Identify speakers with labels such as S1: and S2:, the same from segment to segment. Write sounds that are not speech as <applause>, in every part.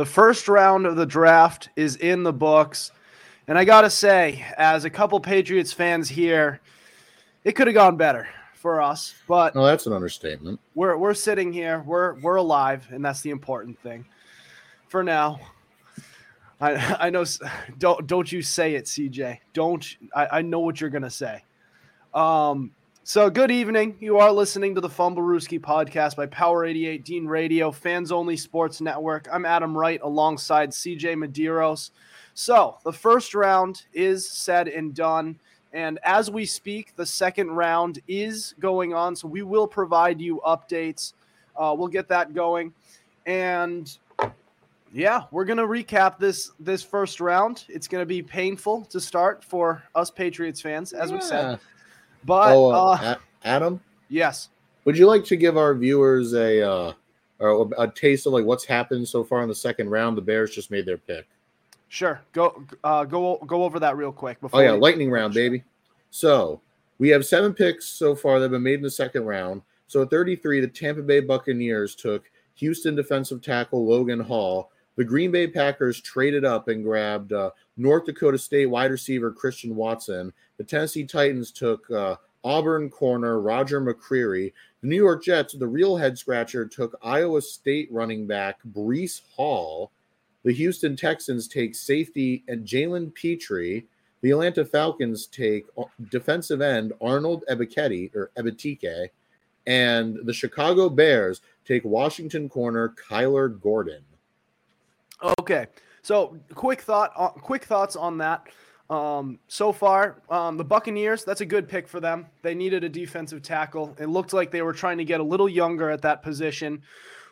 S1: The first round of the draft is in the books. And I got to say, as a couple Patriots fans here, it could have gone better for us. But
S2: Oh, that's an understatement.
S1: we're, we're sitting here, we're, we're alive, and that's the important thing for now. I, I know, don't, don't you say it, CJ. Don't, I, I know what you're going to say. Um, so good evening. You are listening to the Fumblerooski podcast by Power 88 Dean Radio, Fans Only Sports Network. I'm Adam Wright alongside CJ Medeiros. So the first round is said and done. And as we speak, the second round is going on. So we will provide you updates. Uh, we'll get that going. And yeah, we're gonna recap this this first round. It's gonna be painful to start for us Patriots fans, as we said. But
S2: oh, uh,
S1: uh,
S2: A- Adam,
S1: yes,
S2: would you like to give our viewers a uh, a taste of like what's happened so far in the second round? The Bears just made their pick.
S1: sure. Go uh, go go over that real quick.
S2: Oh yeah,
S1: we-
S2: lightning round, baby. So we have seven picks so far that have been made in the second round. So at 33, the Tampa Bay Buccaneers took Houston defensive tackle Logan Hall. The Green Bay Packers traded up and grabbed uh, North Dakota State wide receiver Christian Watson. The Tennessee Titans took uh, Auburn corner Roger McCreary. The New York Jets, the real head scratcher, took Iowa State running back Breece Hall. The Houston Texans take safety and Jalen Pitre. The Atlanta Falcons take uh, defensive end Arnold Ebiketie or Ebitike, and the Chicago Bears take Washington corner Kyler Gordon.
S1: Okay, so quick thought, uh, quick thoughts on that. Um, so far, um, the Buccaneers, that's a good pick for them. They needed a defensive tackle. It looked like they were trying to get a little younger at that position.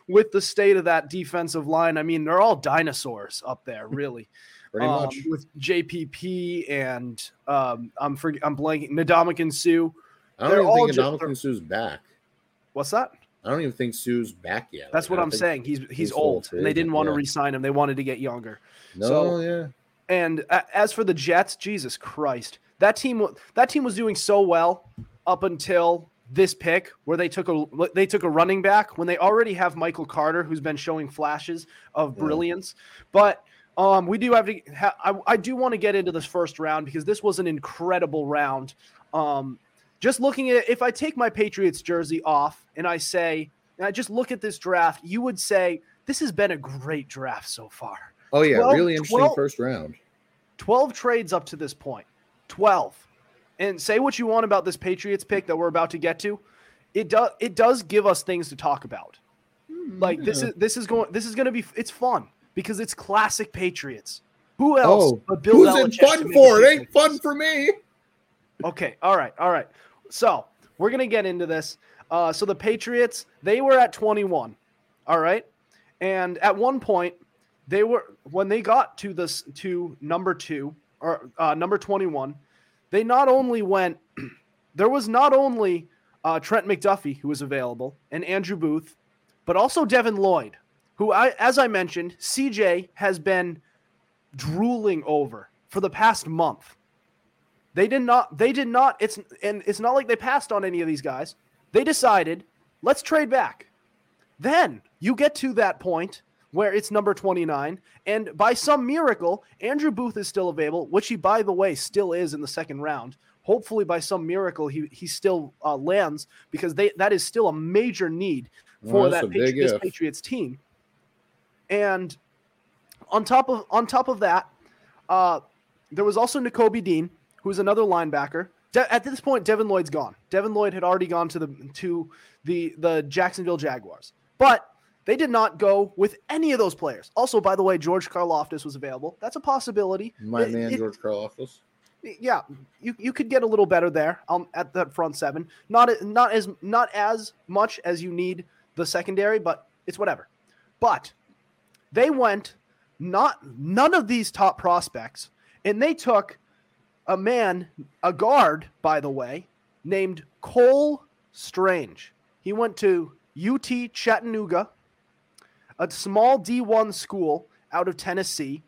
S1: With the state of that defensive line, I mean, they're all dinosaurs up there, <laughs> really.
S2: Pretty
S1: Um,
S2: much.
S1: with JPP and um, I'm for, I'm blanking Nadamakan Suh.
S2: I don't
S1: they're
S2: even think Ndamukong Suh's back.
S1: What's that?
S2: I don't even think Suh's back yet.
S1: That's
S2: Like,
S1: what I'm saying. He's he's,
S2: he's
S1: old, and they didn't want to
S2: yeah.
S1: re-sign him. They wanted to get younger.
S2: No,
S1: So-
S2: yeah.
S1: And a- as for the Jets, Jesus Christ, that team that team was doing so well up until this pick, where they took a they took a running back when they already have Michael Carter, who's been showing flashes of
S2: Yeah.
S1: brilliance. But um, we do have to. Ha- I, I do want to get into this first round because this was an incredible round. Um, just looking at it, if I take my Patriots jersey off and I say, and I just look at this draft, you would say this has been a great draft so far.
S2: Oh yeah,
S1: 12
S2: really interesting
S1: 12
S2: first round.
S1: 12 trades up to this point. 12. And say what you want about this Patriots pick that we're about to get to. It does it does give us things to talk about. Hmm, like this is this is going this is going to be it's fun because it's classic Patriots. Who else
S2: Oh,
S1: but Bill
S2: who's
S1: Belichick
S2: it fun for?
S1: a
S2: It ain't fun for me.
S1: Okay, all right, all right. So we're gonna get into this. Uh, so the Patriots, they were at 21. All right. And at one point, they were when they got to this to number two or uh, number 21, they not only went, <clears throat> there was not only uh, Trent McDuffie who was available and Andrew Booth, but also Devin Lloyd, who I, as I mentioned, CJ has been drooling over for the past month. They did not. They did not. It's and it's not like they passed on any of these guys. They decided, let's trade back. Then you get to that point where it's number 29, and by some miracle, Andrew Booth is still available, which he, by the way, still is in the second round. Hopefully, by some miracle, he he still uh, lands because they that is still a major need for
S2: that's
S1: that
S2: a
S1: Patri- this. Patriots team. And on top of on top of that, uh, there was also Nakobe Dean, who's another linebacker. De- at this point, Devin Lloyd's gone. Devin Lloyd had already gone to the to the the Jacksonville Jaguars, but they did not go with any of those players. Also, by the way, George Karlaftis was available. That's a possibility.
S2: My
S1: It-
S2: man
S1: it-
S2: George Karlaftis.
S1: yeah, you, you could get a little better there um, at that front seven. Not not as not as much as you need the secondary, but it's whatever. But they went not none of these top prospects, and they took a man, a guard, by the way, named Cole Strange. He went to UT Chattanooga, a small D1 school out of Tennessee,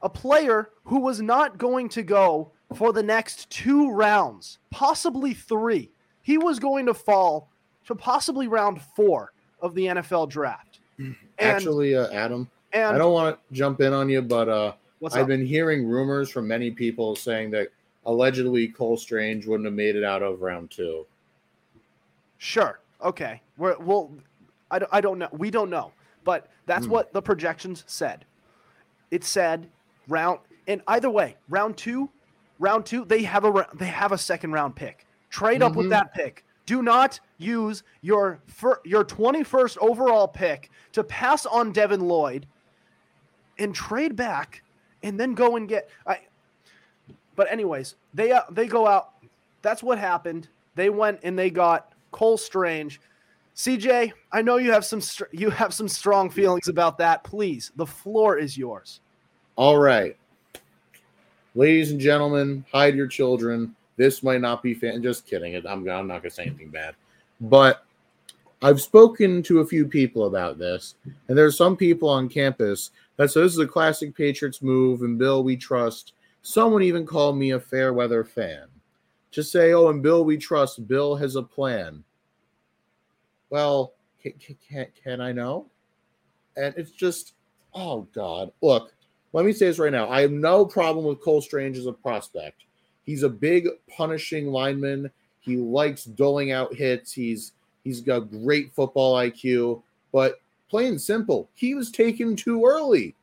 S1: a player who was not going to go for the next two rounds, possibly three. He was going to fall to possibly round four of the NFL draft. And
S2: Actually, uh, Adam,
S1: And
S2: I don't want to jump in on you, but uh, I've
S1: up?
S2: been hearing rumors from many people saying that allegedly Cole Strange wouldn't have made it out of round two.
S1: Sure. Okay. We're, well, I, don't- I don't know. We don't know. But that's
S2: Hmm.
S1: what the projections said. It said round and either way, round 2, round 2, they have a they have a second round pick. Trade up with
S2: Mhm.
S1: that pick. Do not use your fir- your 21st overall pick to pass on Devin Lloyd and trade back and then go and get I But anyways, they uh, they go out. That's what happened. They went and they got Cole Strange. CJ, I know you have some str- you have some strong feelings about that. Please, the floor is yours.
S2: All right. Ladies and gentlemen, hide your children. This might not be fan. Just kidding. I'm, I'm not going to say anything bad. But I've spoken to a few people about this, and there's some people on campus that say this is a classic Patriots move, and Bill, we trust. Someone even called me a fair weather fan to say, oh, and Bill, we trust. Bill has a plan. Well, can, can, can I know? And it's just, oh, God. Look, let me say this right now. I have no problem with Cole Strange as a prospect. He's a big punishing lineman. He likes doling out hits. He's he's got great football IQ, but plain simple, he was taken too early.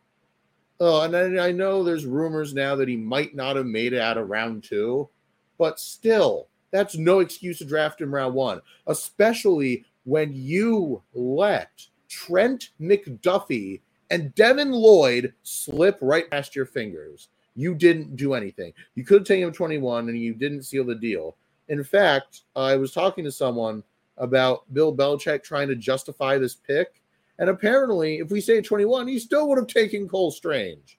S2: Oh, and I, I know there's rumors now that he might not have made it out of round two, but still, that's no excuse to draft him round one, especially when you let Trent McDuffie and Devin Lloyd slip right past your fingers. You didn't do anything. You could have taken him 21 and you didn't seal the deal. In fact, I was talking to someone about Bill Belichick trying to justify this pick. And apparently, if we say 21, he still would have taken Cole Strange.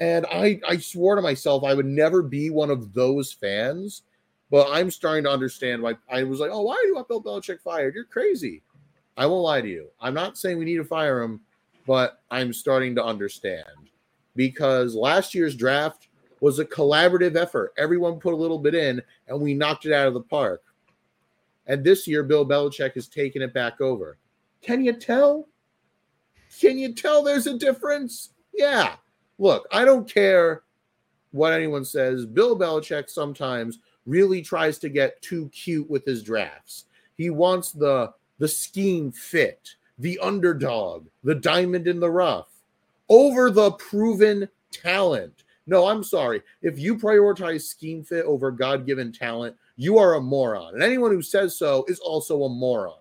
S2: And I, I swore to myself I would never be one of those fans. But I'm starting to understand why I was like, oh, why do you want Bill Belichick fired? You're crazy. I won't lie to you. I'm not saying we need to fire him, but I'm starting to understand because last year's draft was a collaborative effort. Everyone put a little bit in, and we knocked it out of the park. And this year, Bill Belichick has taken it back over. Can you tell? Can you tell there's a difference? Yeah. Look, I don't care what anyone says. Bill Belichick sometimes really tries to get too cute with his drafts. He wants the the scheme fit, the underdog, the diamond in the rough over the proven talent. No, I'm sorry. If you prioritize scheme fit over God given talent, you are a moron. And anyone who says so is also a moron.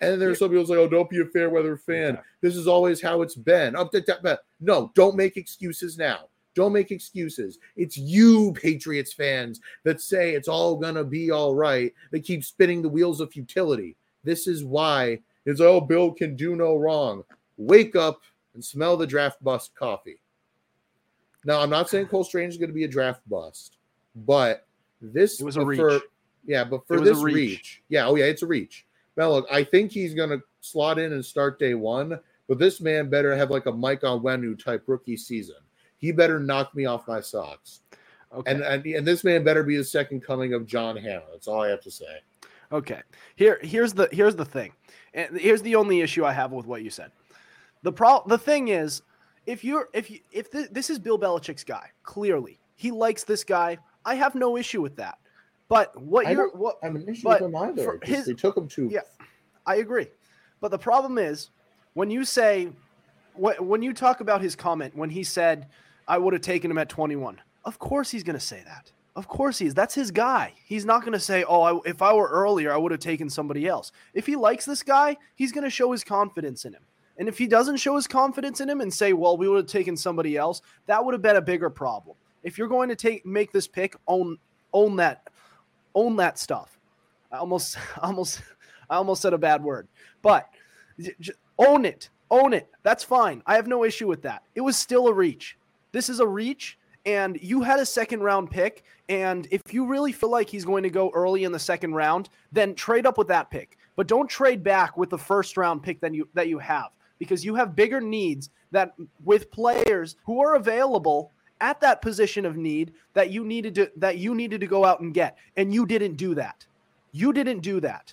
S2: And then there's some people like, oh, don't be a fair weather fan.
S1: Okay.
S2: This is always how it's been. Up to that. No, don't make excuses now. Don't make excuses. It's you, Patriots fans, that say it's all going to be all right, that keep spinning the wheels of futility. This is why it's, oh, Bill can do no wrong. Wake up and smell the draft bust coffee. Now, I'm not saying <sighs> Cole Strange is going to be a draft bust, but this
S1: It was a reach.
S2: For, yeah, but for
S1: It was a
S2: this
S1: reach.
S2: reach. yeah, oh yeah, it's a reach. Now, look, I think he's going to slot in and start day one, but this man better have like a Mike Onwenu type rookie season. He better knock me off my socks,
S1: Okay.
S2: and and and this man better be the second coming of John Hannah. That's all I have to say.
S1: Okay. Here here's the here's the thing. And here's the only issue I have with what you said. The pro the thing is if you're if you if thi- this is Bill Belichick's guy, clearly. He likes this guy. I have no issue with that. But what you're what
S2: have an issue with him either.
S1: his-
S2: they took him too.
S1: Yeah. I agree. But the problem is when you say when, when you talk about his comment when he said I would have taken him at 21. Of course he's going to say that. Of course he is. That's his guy. He's not going to say, "Oh, I, if I were earlier, I would have taken somebody else." If he likes this guy, he's going to show his confidence in him. And if he doesn't show his confidence in him and say, "Well, we would have taken somebody else," that would have been a bigger problem. If you're going to take make this pick, own own that own that stuff. I almost <laughs> almost I almost said a bad word. But j- j- own it. Own it. That's fine. I have no issue with that. It was still a reach. This is a reach and you had a second round pick and if you really feel like he's going to go early in the second round, then trade up with that pick. But don't trade back with the first round pick that you that you have because you have bigger needs that with players who are available at that position of need that you needed to that you needed to go out and get and you didn't do that. You didn't do that.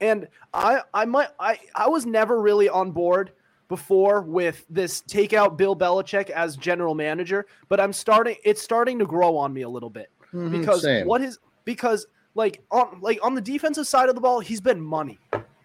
S1: And I I might I I was never really on board before with this take out Bill Belichick as general manager, but I'm starting it's starting to grow on me a little bit
S2: Mhm,
S1: because
S2: same.
S1: what is because like on like on the defensive side of the ball, he's been money.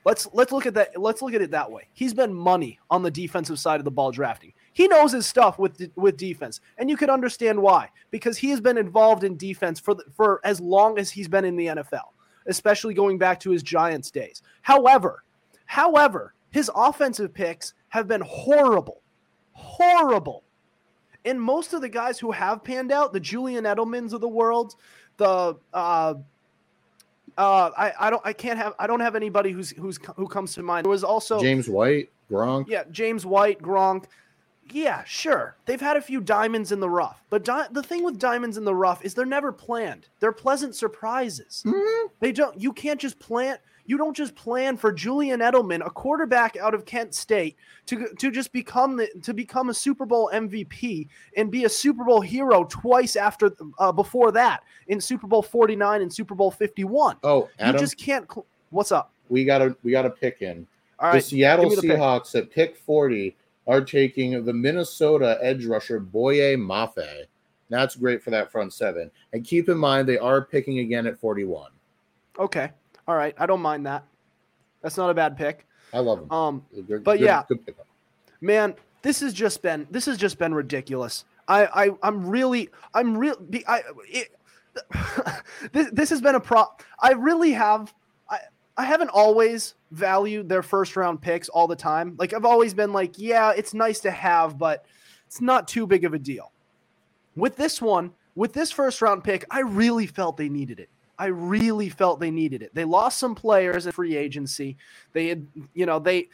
S1: Let's let's look at that. Let's look at it that way. He's been money on the defensive side of the ball drafting. He knows his stuff with with defense, and you can understand why because he has been involved in defense for the, for as long as he's been in the NFL, especially going back to his Giants days. However, however, his offensive picks have been horrible, horrible. And most of the guys who have panned out, the Julian Edelmans of the world, the uh, uh, I, I don't I can't have I don't have anybody who's who's who comes to mind. There was also
S2: James White, Gronk.
S1: yeah James White, Gronk. Yeah, sure. They've had a few diamonds in the rough, but di- the thing with diamonds in the rough is they're never planned. They're pleasant surprises.
S2: Mhm.
S1: They don't. You can't just plan. You don't just plan for Julian Edelman, a quarterback out of Kent State, to to just become the to become a Super Bowl MVP and be a Super Bowl hero twice after uh, before that in Super Bowl forty nine and Super Bowl fifty one.
S2: Oh, Adam,
S1: You just can't. Cl- What's up?
S2: we got to we got to pick in.
S1: All right, the.
S2: Seattle
S1: give me the pick.
S2: Seahawks at pick 40 are taking the Minnesota edge rusher Boye Mafe. That's great for that front seven. And keep in mind they are picking again at 41.
S1: Okay. All right. I don't mind that. That's not a bad pick.
S2: I love them.
S1: Um,
S2: They're
S1: but
S2: good-
S1: yeah.
S2: good
S1: man this has just been this has just been ridiculous i i i'm really i'm real i it, <laughs> this, this has been a pro i really have i haven't always valued their first round picks all the time. Like i've always been like yeah it's nice to have but it's not too big of a deal. With this one with this first round pick i really felt they needed it. I really felt they needed it. They lost some players in free agency. They had you know they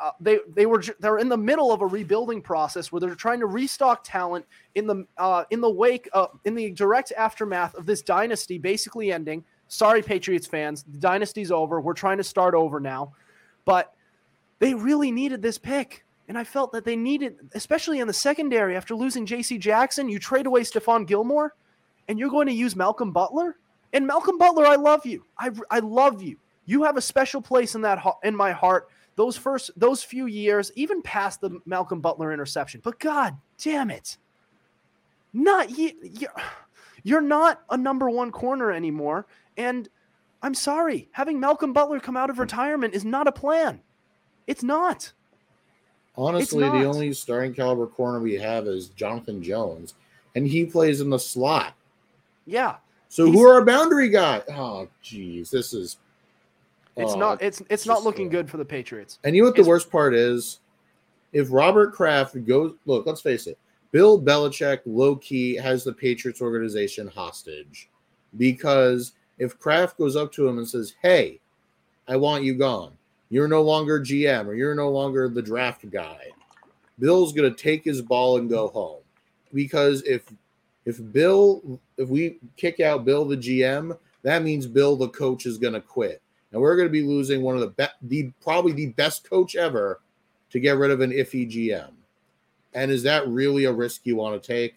S1: uh, they they were they're in the middle of a rebuilding process where they're trying to restock talent in the uh, in the wake uh, in the direct aftermath of this dynasty basically ending. Sorry, Patriots fans, the dynasty's over. We're trying to start over now, but they really needed this pick, and I felt that they needed, especially in the secondary after losing J.C. Jackson. You trade away Stephon Gilmore, and you're going to use Malcolm Butler. And Malcolm Butler, I love you. I I love you. You have a special place in that in my heart those first those few years, even past the Malcolm Butler interception. But God damn it, not you. You're, <sighs> you're not a number one corner anymore. And I'm sorry, having Malcolm Butler come out of retirement is not a plan. It's not.
S2: Honestly, the
S1: not.
S2: only starting caliber corner we have is Jonathan Jones, and he plays in the slot.
S1: Yeah,
S2: So who are our boundary guys? Oh, geez, this is.
S1: it's
S2: oh,
S1: not. It's it's not looking
S2: uh,
S1: good for the Patriots.
S2: And you know what the
S1: It's-
S2: worst part is? If Robert Kraft goes, look, let's face it, Bill Belichick low key has the Patriots organization hostage because if Kraft goes up to him and says, Hey, I want you gone, you're no longer GM or you're no longer the draft guy, Bill's going to take his ball and go home. Because if if Bill, if we kick out Bill the GM, that means Bill the coach is going to quit and we're going to be losing one of the best, the probably the best coach ever to get rid of an iffy GM. And is that really a risk you want to take?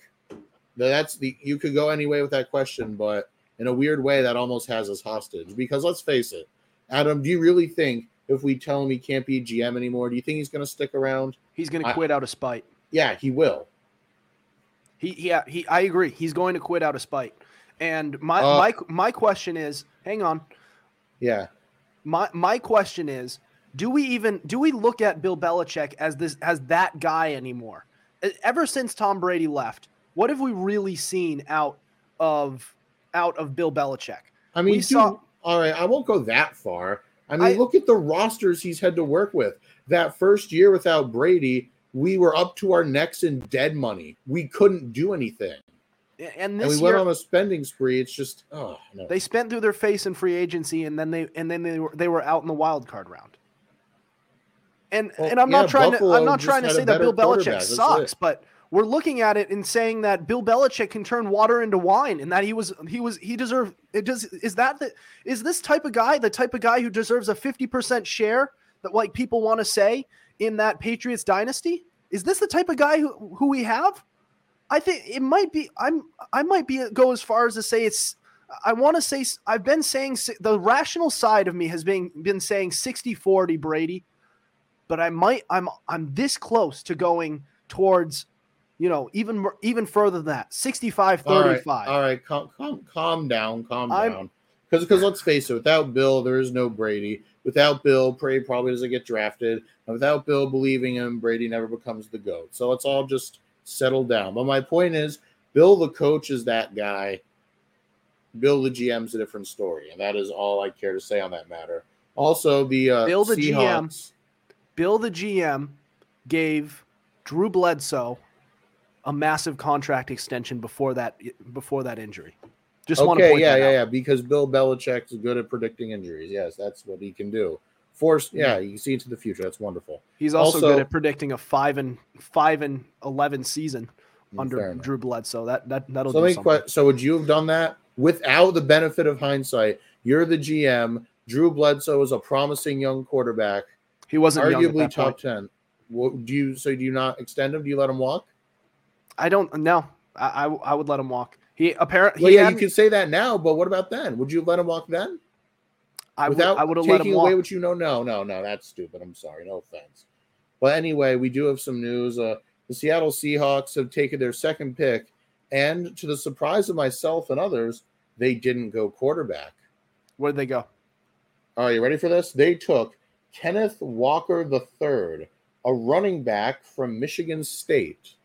S2: That's the you could go any way with that question, but in a weird way, that almost has us hostage. Because let's face it, Adam, do you really think if we tell him he can't be GM anymore, do you think he's going to stick around?
S1: He's going to quit out of spite.
S2: Yeah, he will.
S1: He yeah he. I agree. He's going to quit out of spite. And my
S2: Uh,
S1: my my question is, hang on.
S2: Yeah.
S1: my my question is do we even do we look at bill belichick as this as that guy anymore ever since tom brady left what have we really seen out of out of bill belichick
S2: I mean,
S1: We
S2: dude,
S1: saw-
S2: all right, I won't go that far. I mean,
S1: I-
S2: look at the rosters he's had to work with. That first year without Brady, we were up to our necks in dead money. We couldn't do anything.
S1: And
S2: And
S1: this
S2: we went on a spending spree. It's just, oh, no.
S1: they spent through their face in free agency and then they and then they were they were out in the wild card round and
S2: Well,
S1: and i'm
S2: yeah,
S1: not trying to i'm not trying to say that bill belichick sucks but we're looking at it and saying that Bill Belichick can turn water into wine, and that he was he was he deserved it. Does is that the is this type of guy the type of guy who deserves a fifty percent share that like people want to say in that Patriots dynasty? Is this the type of guy who who we have? I think it might be. I'm I might be go as far as to say it's. I want to say I've been saying the rational side of me has been been saying 60-40 Brady. but I might I'm I'm this close to going towards you know even more, even further than that 65
S2: All right,
S1: 35
S2: all right, calm, calm, calm down, calm
S1: I'm-
S2: down. Because, because let's face it, without Bill, there is no Brady. Without Bill, Brady probably doesn't get drafted. And without Bill believing him, Brady never becomes the GOAT. So let's all just settle down. But my point is, Bill, the coach, is that guy. Bill, the GM's a different story. And that is all I care to say on that matter. Also, the uh,
S1: Bill, the GM. Bill the GM gave Drew Bledsoe a massive contract extension before that before that injury. Just want to
S2: Okay,
S1: point
S2: yeah, yeah,
S1: out.
S2: yeah. Because Bill Belichick is good at predicting injuries. Yes, that's what he can do. Force, yeah, you see into the future. That's wonderful.
S1: He's also,
S2: Also-
S1: good at predicting a five and five and eleven season
S2: Mm,
S1: under. Drew Bledsoe. That that that'll
S2: So,
S1: do
S2: let
S1: something.
S2: que- so would you have done that without the benefit of hindsight? You're the GM. Drew Bledsoe is a promising young quarterback,
S1: he wasn't
S2: arguably top
S1: point.
S2: ten. What do you? So do you not extend him? Do you let him walk?
S1: I don't know. I, I I would let him walk. He apparently
S2: Well, yeah, you can say that now, but what about then? Would you let him walk then?
S1: I would I would have let
S2: taking
S1: him
S2: away
S1: walk.
S2: what you know? No, no, no. That's stupid. I'm sorry. No offense. But anyway, we do have some news. Uh, the Seattle Seahawks have taken their second pick, and to the surprise of myself and others, they didn't go quarterback.
S1: Where'd they go?
S2: Are you ready for this? They took Kenneth Walker III, a running back from Michigan State.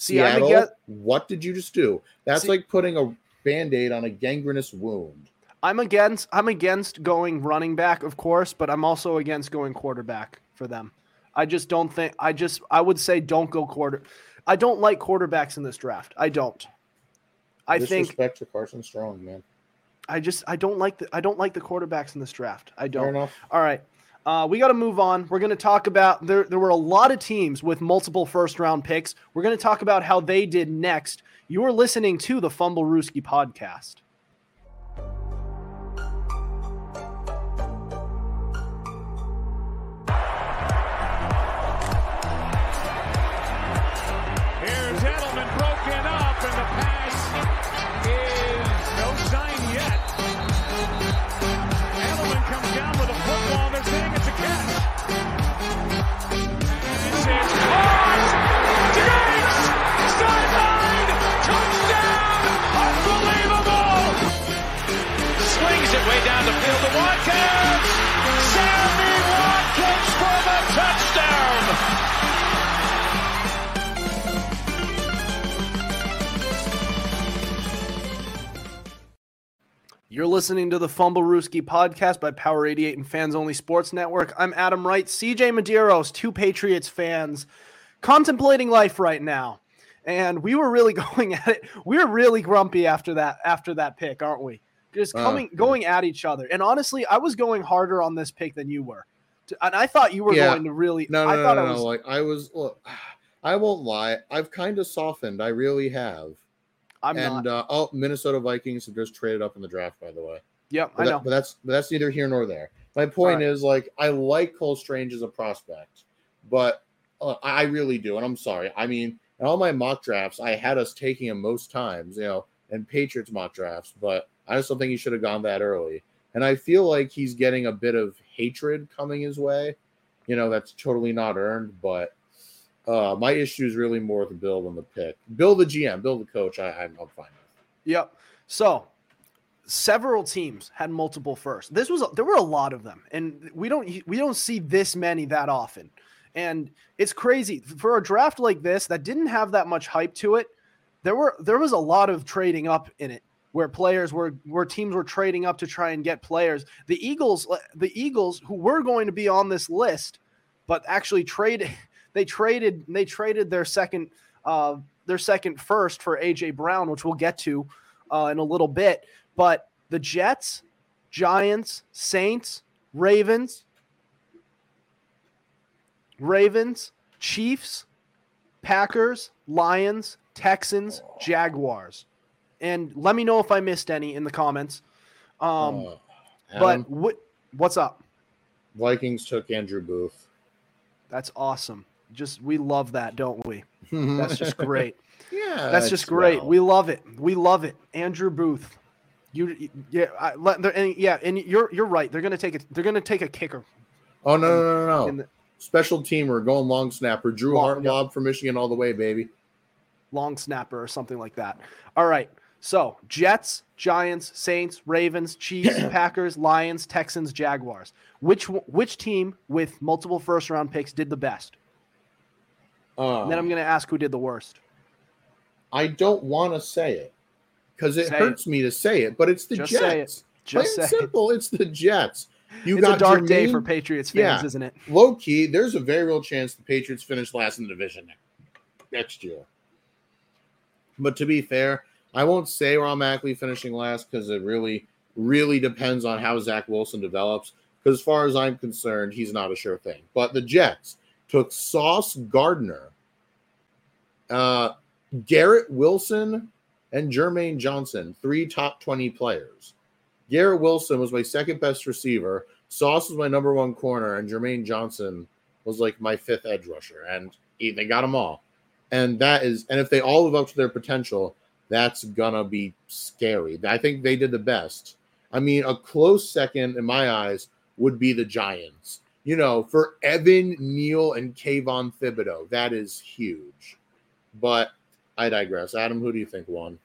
S2: Seattle,
S1: against,
S2: what did you just do? That's
S1: See-
S2: like putting a band-aid on a gangrenous wound.
S1: I'm against I'm against going running back, of course, but I'm also against going quarterback for them. I just don't think I just I would say don't go quarter. I don't like quarterbacks in this draft. I don't. I think
S2: Disrespect to Carson Strong, man.
S1: I just I don't like the I don't like the quarterbacks in this draft. I don't.
S2: enough.
S1: All right. Uh, we got to move on. We're going to talk about there. There were a lot of teams with multiple first round picks. We're going to talk about how they did next. You are listening to the Fumblerooski podcast. You're listening to the Fumblerooski podcast by Power 88 and Fans Only Sports Network. I'm Adam Wright, CJ Medeiros, two Patriots fans, contemplating life right now. And we were really <laughs> going at it. We were really grumpy after that after that pick, aren't we? Just
S2: Uh,
S1: coming
S2: yeah.
S1: going at each other. And honestly, I was going harder on this pick than you were. And I thought you were
S2: Yeah.
S1: going to really
S2: No, no,
S1: I
S2: no,
S1: thought
S2: no,
S1: I
S2: no.
S1: was
S2: Like I was. Look, <sighs> I won't lie. I've kind of softened. I really have.
S1: I'm
S2: and
S1: not.
S2: uh, oh, Minnesota Vikings have just traded up in the draft, by the way.
S1: Yep,
S2: But,
S1: I
S2: that-
S1: know.
S2: but that's but that's neither here nor there. My point
S1: Alright.
S2: is like I like Cole Strange as a prospect, but uh, I really do, and I'm sorry. I mean, in all my mock drafts, I had us taking him most times, you know, and Patriots mock drafts, but I just don't think he should have gone that early. And I feel like he's getting a bit of hatred coming his way. You know, that's totally not earned, but uh, my issue is really more with Bill than the pick. Bill the GM, Bill the coach, I, I'm, fine with.
S1: Yep. So several teams had multiple firsts. This was there were a lot of them, and we don't we don't see this many that often. And it's crazy for a draft like this that didn't have that much hype to it. There were there was a lot of trading up in it where players were where teams were trading up to try and get players. The Eagles the Eagles who were going to be on this list but actually traded <laughs> they traded they traded their second uh their second first for AJ Brown, which we'll get to uh, in a little bit. But the Jets, Giants, Saints, Ravens, Ravens, Chiefs, Packers, Lions, Texans, Jaguars. And let me know if I missed any in the comments. Um,
S2: Uh,
S1: but what what's up?
S2: Vikings took Andrew Booth.
S1: That's awesome. Just we love that, don't we? Mm-hmm. That's just <laughs> great.
S2: yeah,
S1: That's just great.
S2: well.
S1: We love it. We love it. Andrew Booth. You yeah, I, let, and yeah, and you're you're right. They're gonna take it. They're gonna take a kicker.
S2: Oh no, no, no, no!
S1: the-
S2: special teamer going long snapper. Drew
S1: Long, yeah.
S2: Hartlob for Michigan all the way, baby.
S1: long snapper or something like that. All right. So Jets, Giants, Saints, Ravens, Chiefs, <clears throat> Packers, Lions, Texans, Jaguars. Which which team with multiple first round picks did the best? And then I'm um, going to ask who did the worst.
S2: I don't want to say it because it
S1: Say
S2: hurts me to say it, but it's the
S1: Just
S2: Jets.
S1: say it. Just
S2: Plain and
S1: it.
S2: simple, it's the Jets. You
S1: it's
S2: got
S1: a dark day for Patriots fans,
S2: Yeah.
S1: isn't it?
S2: low key. There's a very real chance the Patriots finish last in the division next year. But to be fair, I won't say we're automatically finishing last because it really, really depends on how Zach Wilson develops. Because as far as I'm concerned, he's not a sure thing. But the Jets took Sauce Gardner, uh, Garrett Wilson, and Jermaine Johnson, three top 20 players. Garrett Wilson was my second best receiver. Sauce was my number one corner, and Jermaine Johnson was like my fifth edge rusher. And he, they got them all. And that is, and if they all live up to their potential, that's gonna be scary. I think they did the best. I mean, a close second in my eyes would be the Giants. You know, for Evan Neal and Kayvon Thibodeaux, that is huge. But I digress. Adam, who do you think won?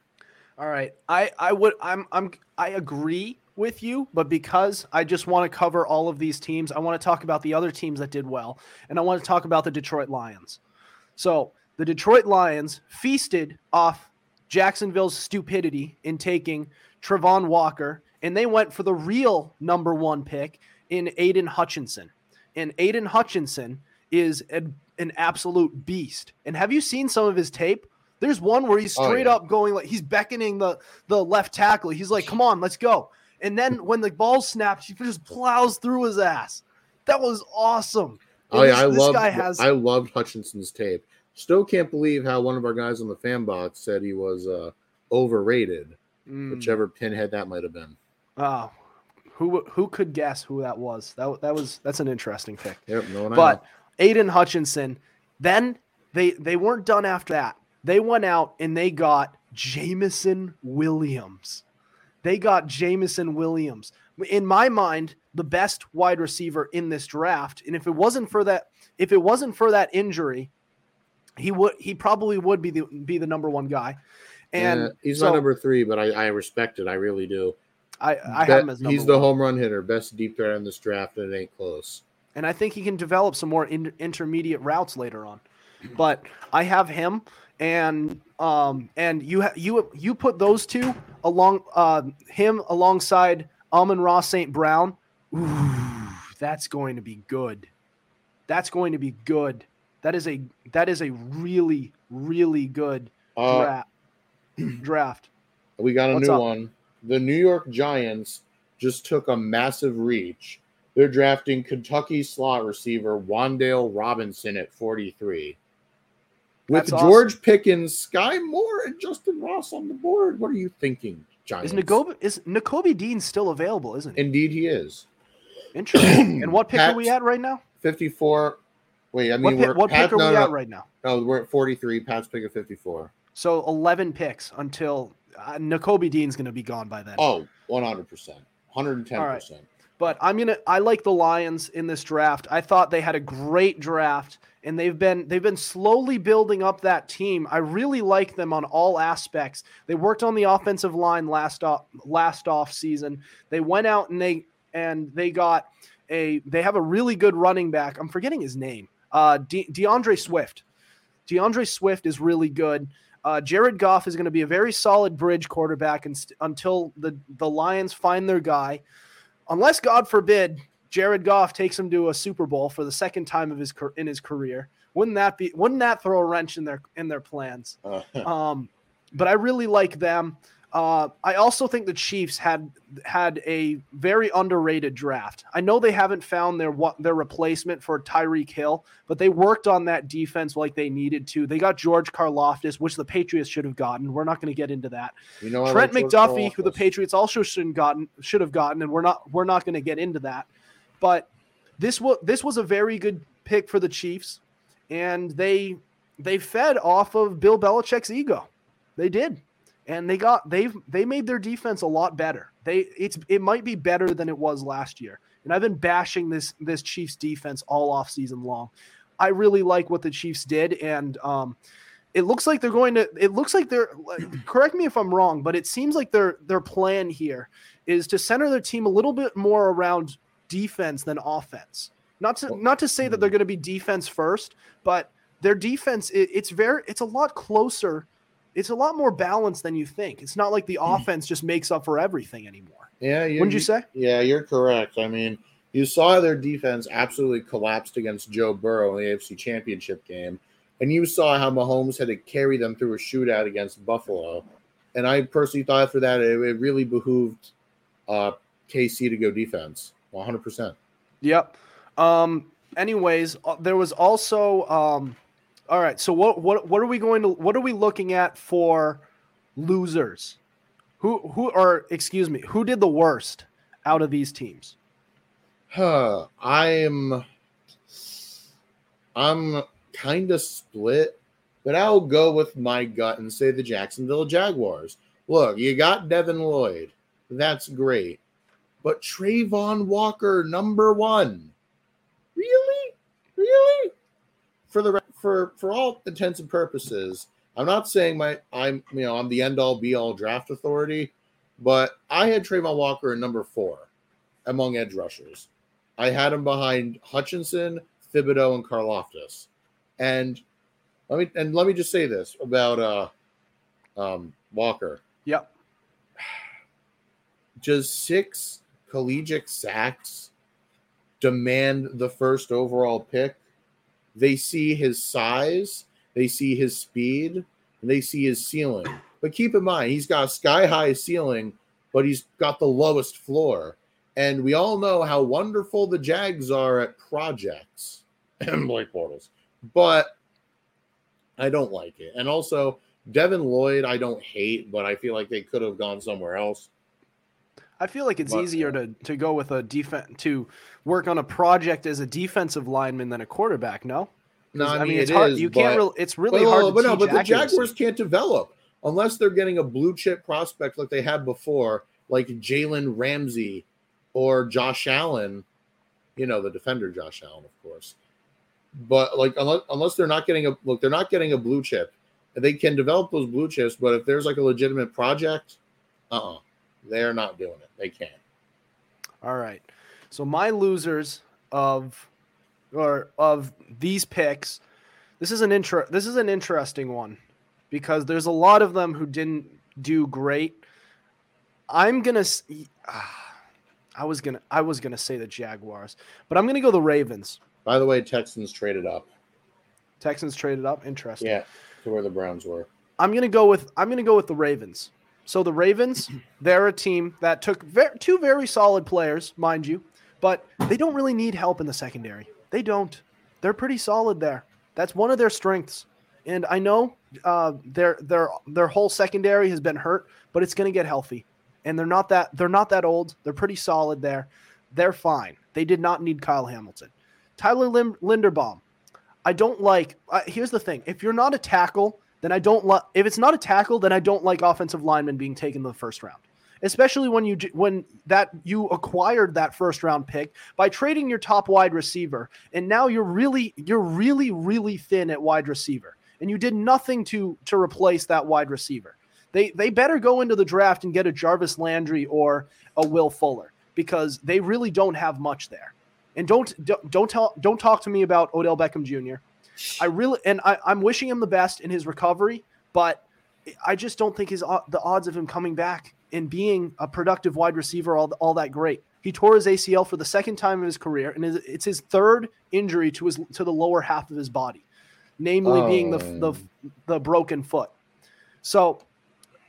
S1: All right. I I would I'm I'm I agree with you, but because I just want to cover all of these teams, I want to talk about the other teams that did well, and I want to talk about the Detroit Lions. So, the Detroit Lions feasted off Jacksonville's stupidity in taking Travon Walker, and they went for the real number 1 pick in Aidan Hutchinson. And Aidan Hutchinson is an, an absolute beast. And have you seen some of his tape? There's one where he's
S2: Oh,
S1: straight
S2: yeah.
S1: up going like he's beckoning the the left tackle. He's like, "Come on, let's go." And then when the ball snaps, he just plows through his ass. That was awesome.
S2: Oh yeah, I love
S1: has-
S2: I loved Hutchinson's tape. Still can't believe how one of our guys on the fan box said he was uh, overrated.
S1: Mm.
S2: Whichever pinhead that might have been.
S1: Oh, who who could guess who that was? That that was that's an interesting pick.
S2: Yep, no one
S1: But. Aidan Hutchinson, then they they weren't done after that. They went out and they got Jameson Williams. They got Jameson Williams. In my mind, the best wide receiver in this draft. And if it wasn't for that, if it wasn't for that injury, he would he probably would be the be the number one guy. And
S2: Yeah, he's
S1: so
S2: my number three, but I, I respect it. I really do.
S1: I, I have him as number
S2: he's the
S1: one.
S2: home run hitter, best deep threat in this draft, and it ain't close.
S1: and I think he can develop some more in, intermediate routes later on. <clears throat> But I have him, and um, and you ha- you you put those two along uh, him alongside Amon-Ra St. Brown. Ooh, that's going to be good. That's going to be good. That is a that is a really really good
S2: Uh,
S1: draft. <clears throat> draft.
S2: we got a
S1: What's
S2: new
S1: up?
S2: one. The New York Giants just took a massive reach. They're drafting Kentucky slot receiver Wan'Dale Robinson at 43. With
S1: That's awesome.
S2: George Pickens, Skyy Moore, and Justyn Ross on the board. What are you thinking, Giants?
S1: Is Nakobe is Nakobe Dean still available? Isn't he?
S2: Indeed, he is.
S1: Interesting. <clears throat> and what pick are we at right now?
S2: 54. Wait, I mean,
S1: What, pick,
S2: we're
S1: what pick are
S2: no,
S1: we
S2: no,
S1: at right now?
S2: No, we're at 43. Pat's pick at 54.
S1: So 11 picks until uh, Nakobe Dean's going to be gone by then.
S2: Oh, 100%. 110%.
S1: But I'm gonna. I like the Lions in this draft. I thought they had a great draft, and they've been they've been slowly building up that team. I really like them on all aspects. They worked on the offensive line last off last off season. They went out and they and they got a. They have a really good running back. I'm forgetting his name. Uh, De- D'Andre Swift. D'Andre Swift is really good. Uh, Jared Goff is going to be a very solid bridge quarterback and st- until the, the Lions find their guy. Unless, God forbid, Jared Goff takes him to a Super Bowl for the second time of his in his career. Wouldn't that be? Wouldn't that throw a wrench in their in their plans?
S2: Uh, <laughs>
S1: Um, but I really like them. Uh, I also think the Chiefs had had a very underrated draft. I know they haven't found their what their replacement for Tyreek Hill, but they worked on that defense like they needed to. They got George Karlaftis, which the Patriots should have gotten. We're not going to get into that.
S2: you know,
S1: Trent
S2: like
S1: McDuffie, who the Patriots also should have gotten, should have gotten, and we're not we're not going to get into that. But this was this was a very good pick for the Chiefs, and they they fed off of Bill Belichick's ego. They did, and they got they've they made their defense a lot better. They it's it might be better than it was last year. and I've been bashing this this Chiefs defense all off season long. I really like what the Chiefs did, and um, it looks like they're going to. It looks like they're. correct me if I'm wrong, but it seems like their their plan here is to center their team a little bit more around defense than offense. Not to not to say that they're going to be defense first, but their defense it, it's very it's a lot closer. It's a lot more balanced than you think. It's not like the offense just makes up for everything anymore.
S2: Yeah,
S1: Wouldn't you say?
S2: Yeah, you're correct. I mean, you saw their defense absolutely collapsed against Joe Burrow in the AFC Championship game, and you saw how Mahomes had to carry them through a shootout against Buffalo. And I personally thought for that it, it really behooved uh, KC to go defense, 100. percent
S1: Yep. Um, anyways, uh, there was also um, all right. So what what what are we going to what are we looking at for losers? Who who or excuse me, who did the worst out of these teams?
S2: Huh. I'm I'm kind of split, but I'll go with my gut and say the Jacksonville Jaguars. Look, you got Devin Lloyd. That's great. But Travon Walker, number one. Really? Really? For the for for all intents and purposes, I'm not saying my I'm you know I'm the end all be all draft authority, but I had Travon Walker in number four among edge rushers. I had him behind Hutchinson, Thibodeaux, and Karlaftis. And let me and let me just say this about uh um Walker.
S1: Yep.
S2: Just six collegiate sacks demand the first overall pick. They see his size, they see his speed, and they see his ceiling. But keep in mind, he's got a sky high ceiling, but he's got the lowest floor. And we all know how wonderful the Jags are at projects <laughs> and Blake Bortles. But I don't like it. And also, Devin Lloyd, I don't hate, but I feel like they could have gone somewhere else.
S1: I feel like it's
S2: But-
S1: easier to to go with a defense to work on a project as a defensive lineman than a quarterback. No,
S2: No, I mean,
S1: it's
S2: it
S1: hard.
S2: is,
S1: you can't. Real, it's really
S2: but,
S1: hard. To
S2: but no, but the
S1: accuracy.
S2: Jaguars can't develop unless they're getting a blue chip prospect like they had before, like Jalen Ramsey or Josh Allen. You know, the defender Josh Allen, of course. But like, unless, unless they're not getting a look, they're not getting a blue chip. They can develop those blue chips, but if there's like a legitimate project, uh, uh they're not doing it. They can't.
S1: All right. So my losers of or of these picks, this is an intro this is an interesting one because there's a lot of them who didn't do great. I'm going to ah, I was going to I was going to say the Jaguars, but I'm going to go the Ravens.
S2: By the way, Texans traded up.
S1: Texans traded up, interesting.
S2: Yeah, to where the Browns were.
S1: I'm gonna go with I'm gonna go with the Ravens. So the Ravens, they're a team that took ver- two very solid players, mind you, but they don't really need help in the secondary. They don't. They're pretty solid there. That's one of their strengths. And I know uh, their their their whole secondary has been hurt, but it's gonna get healthy. And they're not that they're not that old. They're pretty solid there. They're fine. They did not need Kyle Hamilton. Tyler Linderbaum. I don't like. Uh, here's the thing: if you're not a tackle, then I don't like. If it's not a tackle, then I don't like offensive linemen being taken in the first round. Especially when you when that you acquired that first round pick by trading your top wide receiver, and now you're really you're really really thin at wide receiver, and you did nothing to to replace that wide receiver. They they better go into the draft and get a Jarvis Landry or a Will Fuller because they really don't have much there. And don't don't don't tell don't talk to me about Odell Beckham Jr. I really and I, I'm wishing him the best in his recovery, but I just don't think his the odds of him coming back and being a productive wide receiver all all that great. He tore his ACL for the second time in his career, and it's his third injury to his to the lower half of his body, namely being the the the broken foot. So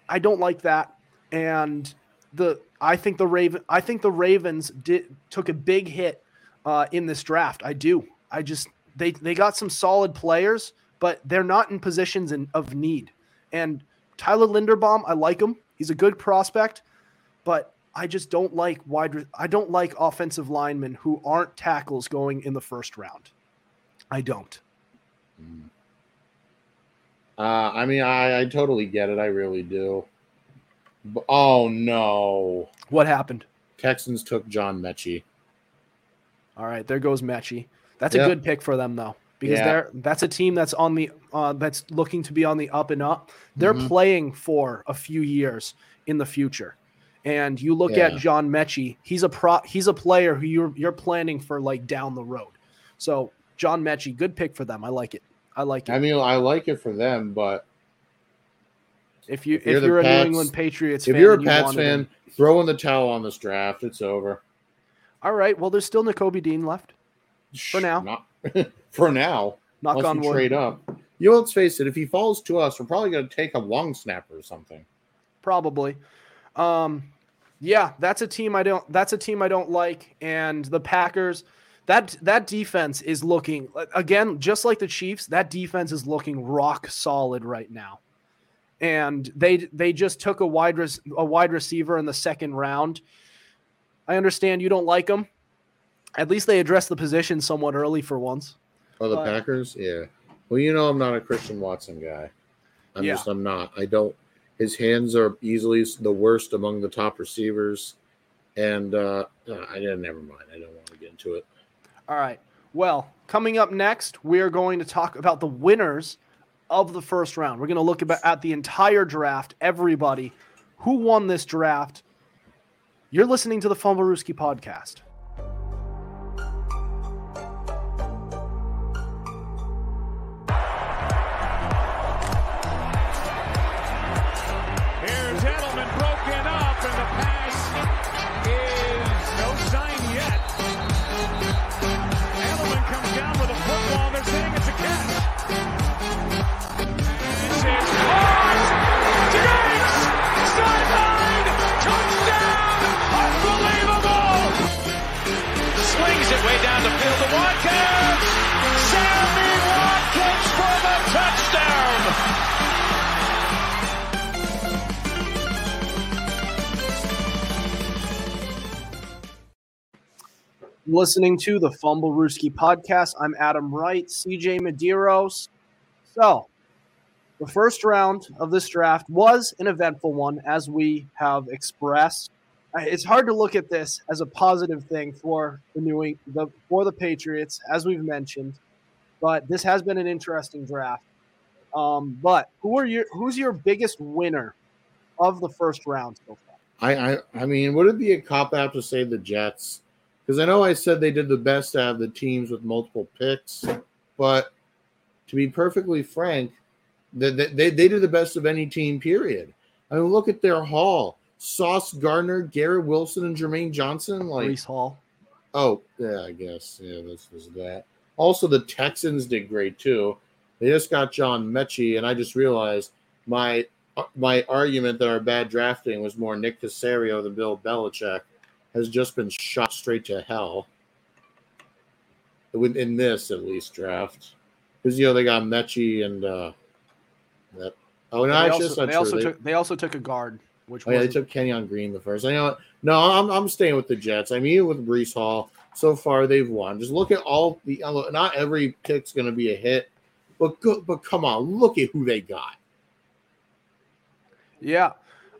S1: I don't like that, and the I think the Raven I think the Ravens did took a big hit uh, in this draft. I do. I just they they got some solid players, but they're not in positions in, of need. And Tyler Linderbaum, I like him. He's a good prospect, but I just don't like wide. I don't like offensive linemen who aren't tackles going in the first round. I don't.
S2: Uh, I mean, I, I totally get it. I really do. But, oh no,
S1: What happened?
S2: Texans took John Metchie.
S1: All right, there goes Metchie. That's a good pick for them though, because
S2: Yeah.
S1: they're that's a team that's on the uh, that's looking to be on the up and up. They're
S2: Mhm.
S1: playing for a few years in the future. And you look at John Metchie, he's a pro he's a player who you're you're planning for like down the road. So John Metchie, good pick for them. I like it. I like it.
S2: I mean, I like it for them, but
S1: if you
S2: if you're
S1: if you're a
S2: Pats-
S1: New England Patriots
S2: if
S1: fan,
S2: you're a
S1: and you
S2: fan,
S1: him-
S2: throw in the towel on this draft. It's over.
S1: all right. Well, there's still Nakobe Dean left. For now.
S2: Not, <laughs> for now.
S1: Knock on wood.
S2: trade up. You know, let's face it. If he falls to us, we're probably going to take a long snapper or something.
S1: probably. Um, yeah, that's a team I don't. That's a team I don't like. And the Packers, that that defense is looking again just like the Chiefs. That defense is looking rock solid right now. And they they just took a wide res, a wide receiver in the second round. I understand you don't like them. At least they addressed the position somewhat early for once.
S2: Oh, the
S1: But-
S2: Packers? Yeah. Well, you know, I'm not a Christian Watson guy. I'm
S1: Yeah.
S2: just, I'm not. I don't. His hands are easily the worst among the top receivers. And uh, I didn't, never mind. I don't want to get into it.
S1: All right. Well, coming up next, we are going to talk about the winners of the first round. We're going to look about, at the entire draft, everybody who won this draft. You're listening to the Fumblerooski podcast. Listening to the Fumblerooski podcast. I'm Adam Wright, CJ Medeiros. So, the first round of this draft was an eventful one, as we have expressed. Uh, It's hard to look at this as a positive thing for the New Eng- the for the Patriots, as we've mentioned. But this has been an interesting draft. Um, but who are your who's your biggest winner of the first round so far?
S2: I, I, I mean, would it be a cop out to say the Jets? Because I know I said they did the best out of the teams with multiple picks, but to be perfectly frank, they, they, they did the best of any team, period. I mean, look at their haul. Sauce Gardner, Garrett Wilson, and Jermaine Johnson. Like,
S1: Breece Hall.
S2: oh, yeah, I guess. Yeah, this was that. Also, the Texans did great too. They just got John Metchie, and I just realized my uh, my argument that our bad drafting was more Nick Caserio than Bill Belichick has just been shot straight to hell. In this, at least, draft. Because, you know, they got Metchie and uh, that. Oh, no,
S1: they also, they also
S2: They-
S1: took they also took a guard, which
S2: Oh yeah, they took Kenyon Green the first. I know. No, I'm I'm staying with the Jets. I mean, even with Breece Hall, so far they've won. Just look at all the. Not every pick's going to be a hit, but go, but come on, look at who they got.
S1: Yeah.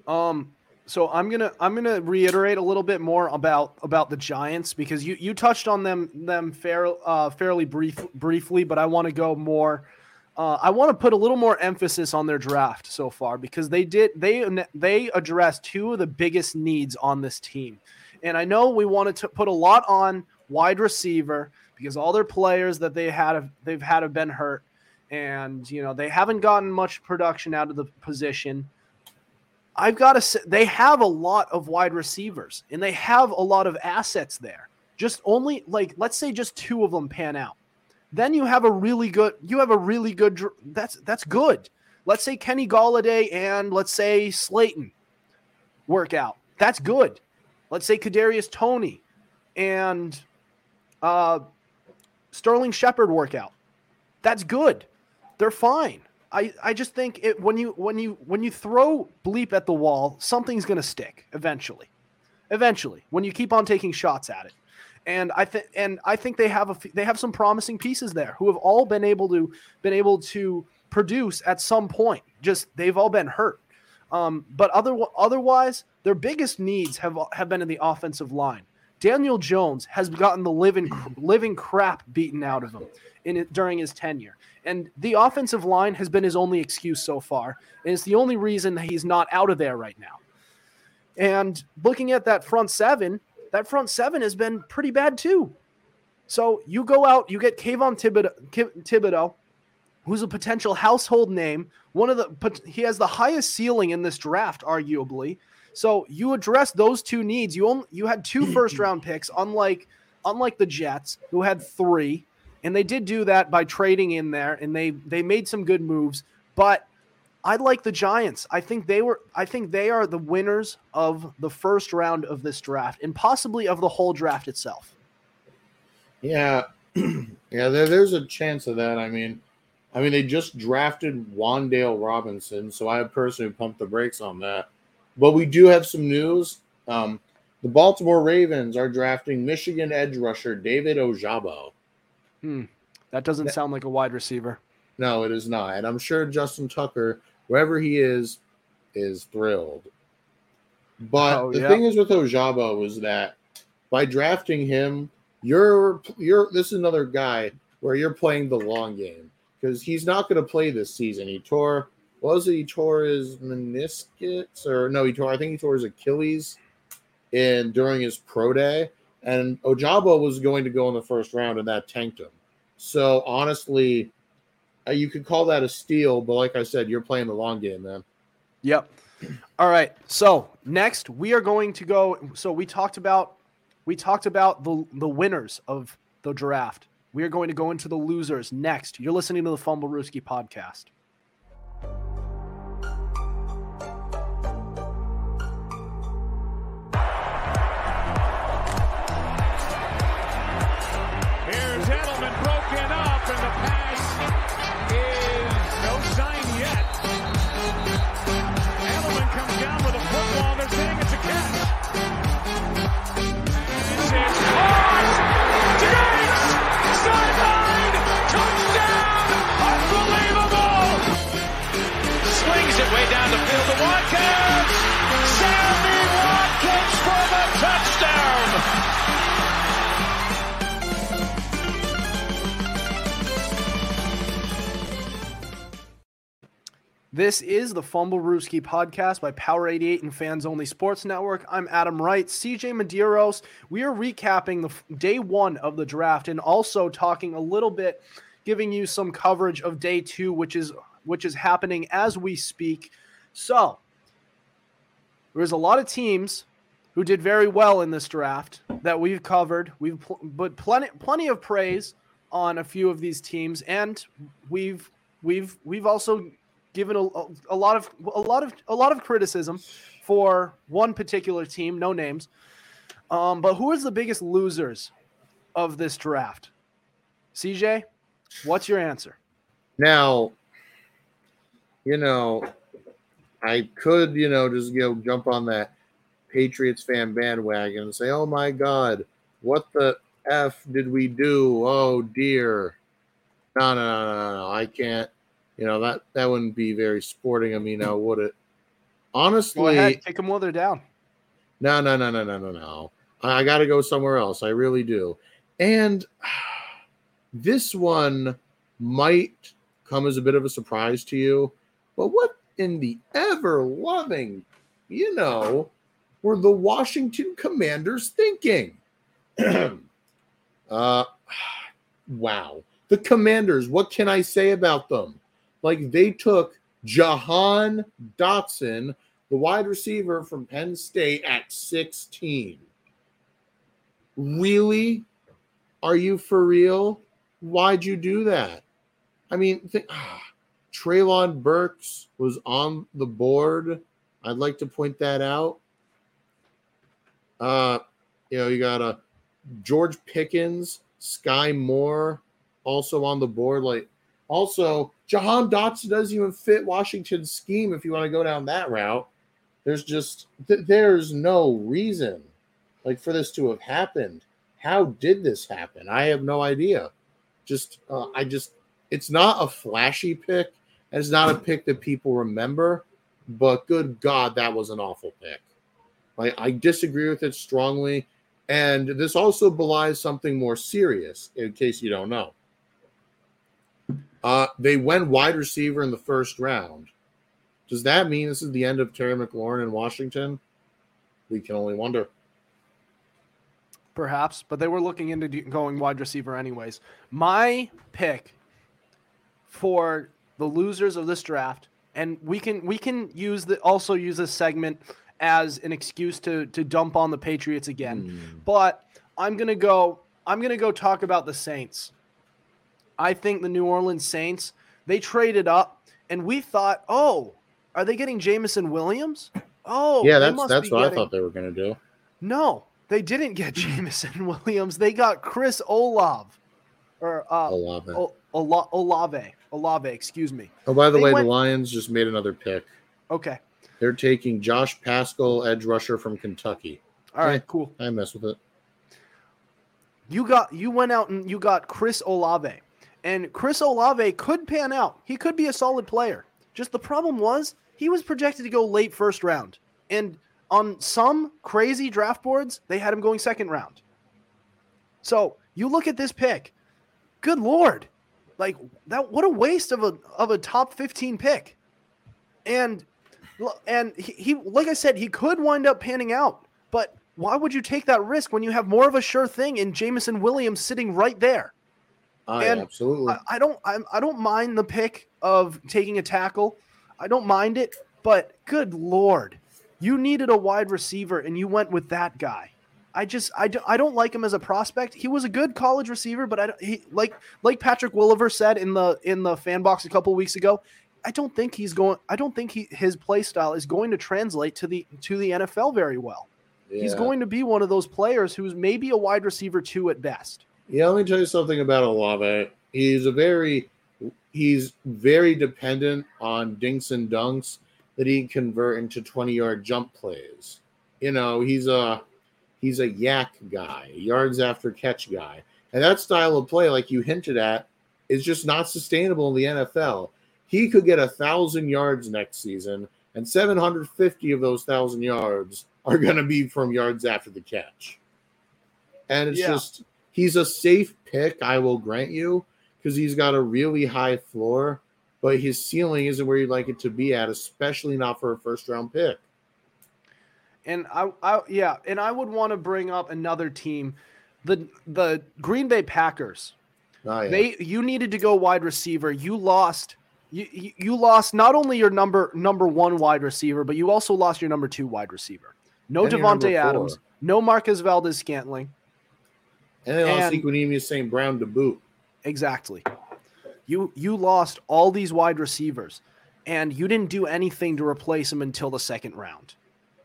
S1: Um so I'm to I'm to reiterate a little bit more about about the Giants because you you touched on them them fair, uh, fairly brief briefly but I want to go more uh, I want to put a little more emphasis on their draft so far because they did they they addressed two of the biggest needs on this team. And I know we wanted to put a lot on wide receiver because all their players that they had they've had have been hurt and you know they haven't gotten much production out of the position. I've got to say, they have a lot of wide receivers and they have a lot of assets there. Just only like, let's say just two of them pan out. Then you have a really good, you have a really good, that's, that's good. Let's say Kenny Golladay and let's say Slayton work out. That's good. Let's say Kadarius Toney and uh, Sterling Shepard work out. That's good. They're fine. I, I just think it when you when you when you throw bleep at the wall, something's gonna stick eventually. Eventually, when you keep on taking shots at it. And I think and I think they have a f- they have some promising pieces there who have all been able to been able to produce at some point. Just they've all been hurt. Um, but other otherwise, their biggest needs have have been in the offensive line. Daniel Jones has gotten the living living crap beaten out of him in it during his tenure. And the offensive line has been his only excuse so far. And it's the only reason that he's not out of there right now. And looking at that front seven, that front seven has been pretty bad too. So you go out, you get Kayvon Thibodeaux, Thibodeaux, who's a potential household name. One of the he has the highest ceiling in this draft, arguably. So you address those two needs. You only you had two <clears throat> first round picks, unlike unlike the Jets, who had three, and they did do that by trading in there, and they they made some good moves. But I like the Giants. I think they were. I think they are the winners of the first round of this draft, and possibly of the whole draft itself.
S2: Yeah, <clears throat> yeah. There, there's a chance of that. I mean, I mean, they just drafted Wan'Dale Robinson, so I personally pumped the brakes on that. But we do have some news. Um, the Baltimore Ravens are drafting Michigan edge rusher David Ojabo.
S1: Hmm. That doesn't sound like a wide receiver.
S2: No, it is not. And I'm sure Justin Tucker, wherever he is, is thrilled. But oh, the yeah. thing is with Ojabo is that by drafting him, you're you're this is another guy where you're playing the long game because he's not going to play this season. He tore was it he tore his meniscus or no he tore I think he tore his Achilles in during his pro day and Ojabo was going to go in the first round and that tanked him. So honestly, uh, you could call that a steal, but like I said, you're playing the long game, man.
S1: Yep. All right. So next we are going to go. So we talked about we talked about the the winners of the draft. We are going to go into the losers next. You're listening to the Fumblerooski podcast. This is the Fumblerooski podcast by Power 88 and Fans Only Sports Network. I'm Adam Wright, CJ Medeiros. We are recapping the day one of the draft and also talking a little bit, giving you some coverage of day two, which is which is happening as we speak. So there's a lot of teams who did very well in this draft that we've covered. We've pl- but plenty plenty of praise on a few of these teams, and we've we've we've also given a, a lot of a lot of a lot of criticism for one particular team, no names. Um, but who is the biggest losers of this draft? CJ, what's your answer?
S2: Now, you know, I could, you know, just you know jump on that Patriots fan bandwagon and say, "Oh my God, what the f did we do? Oh dear." No, no, no, no, no. I can't you know that that wouldn't be very sporting of me now, would it? Honestly, Go
S1: ahead, kick them while they're down.
S2: No, no, no, no, no, no, no. I got to go somewhere else. I really do. And <sighs> this one might come as a bit of a surprise to you, but what in the ever loving, you know, were the Washington Commanders thinking? <clears throat> uh, <sighs> wow. The Commanders, what can I say about them? Like they took Jahan Dotson, the wide receiver from Penn State, at 16. Really? Are you for real? Why'd you do that? I mean, th- ah, <sighs> Treylon Burks was on the board. I'd like to point that out. Uh, you know, you got a uh, George Pickens, Skyy Moore also on the board. Like, also, Jahan Dotson doesn't even fit Washington's scheme if you want to go down that route. There's just th- there's no reason like for this to have happened. How did this happen? I have no idea. Just uh, I just it's not a flashy pick. And it's not a pick that people remember, but good God, that was an awful pick. Like I disagree with it strongly. And this also belies something more serious, in case you don't know. Uh, they went wide receiver in the first round. Does that mean this is the end of Terry McLaurin in Washington? We can only wonder.
S1: Perhaps, but they were looking into going wide receiver anyways. My pick for the losers of this draft, and we can we can use the also use this segment as an excuse to to dump on the Patriots again.
S2: Hmm.
S1: But I'm gonna go. I'm gonna go talk about the Saints. I think the New Orleans Saints they traded up, and we thought, oh, are they getting Jameson Williams? Oh,
S2: yeah, that's
S1: must
S2: that's what I thought they were going to do.
S1: No, they didn't get <laughs> Jameson Williams. They got Chris Olave, or uh,
S2: Olave.
S1: O- Ola- Olave, Olave. Excuse me.
S2: Oh, by the
S1: they
S2: way,
S1: went-
S2: the Lions just made another pick.
S1: Okay.
S2: They're taking Josh Paschal, edge rusher from Kentucky.
S1: All right.
S2: Yeah.
S1: Cool.
S2: I mess with it.
S1: You got you went out and you got Chris Olave, and Chris Olave could pan out. He could be a solid player. Just the problem was he was projected to go late first round, and on some crazy draft boards they had him going second round. So you look at this pick. Good lord, like that! What a waste of a of a top fifteen pick, and and he, he like I said he could wind up panning out, but why would you take that risk when you have more of a sure thing in Jameson Williams sitting right there?
S2: I
S1: And
S2: absolutely.
S1: I, I don't I'm, I don't mind the pick of taking a tackle. I don't mind it, but good lord, you needed a wide receiver and you went with that guy. I just I, do, I don't like him as a prospect. He was a good college receiver, but I don't- he like like Patrick Williver said in the in the fan box a couple weeks ago. I don't think he's going. I don't think he his play style is going to translate to the to the NFL very well. He's going to be one of those players who's maybe a wide receiver two at best.
S2: Yeah, let me tell you something about Olave. He's a very he's very dependent on dinks and dunks that he can convert into 20 yard jump plays. You know, he's a he's a yak guy, yards after catch guy. And that style of play, like you hinted at, is just not sustainable in the NFL. He could get a thousand yards next season, and 750 of those thousand yards are going to be from yards after the catch. And it's
S1: Yeah.
S2: just he's a safe pick, I will grant you, because he's got a really high floor, but his ceiling isn't where you'd like it to be at, especially not for a first round pick.
S1: And I, I yeah, and I would want to bring up another team, the the Green Bay Packers.
S2: Oh, yeah.
S1: They you needed to go wide receiver. You lost you, you lost not only your number number one wide receiver, but you also lost your number two wide receiver. No
S2: And your number
S1: Davante
S2: four.
S1: Adams, no Marquez Valdes-Scantling.
S2: And lost
S1: and-
S2: Equanimeous St. Brown to boot.
S1: Exactly. You you lost all these wide receivers, and you didn't do anything to replace them until the second round,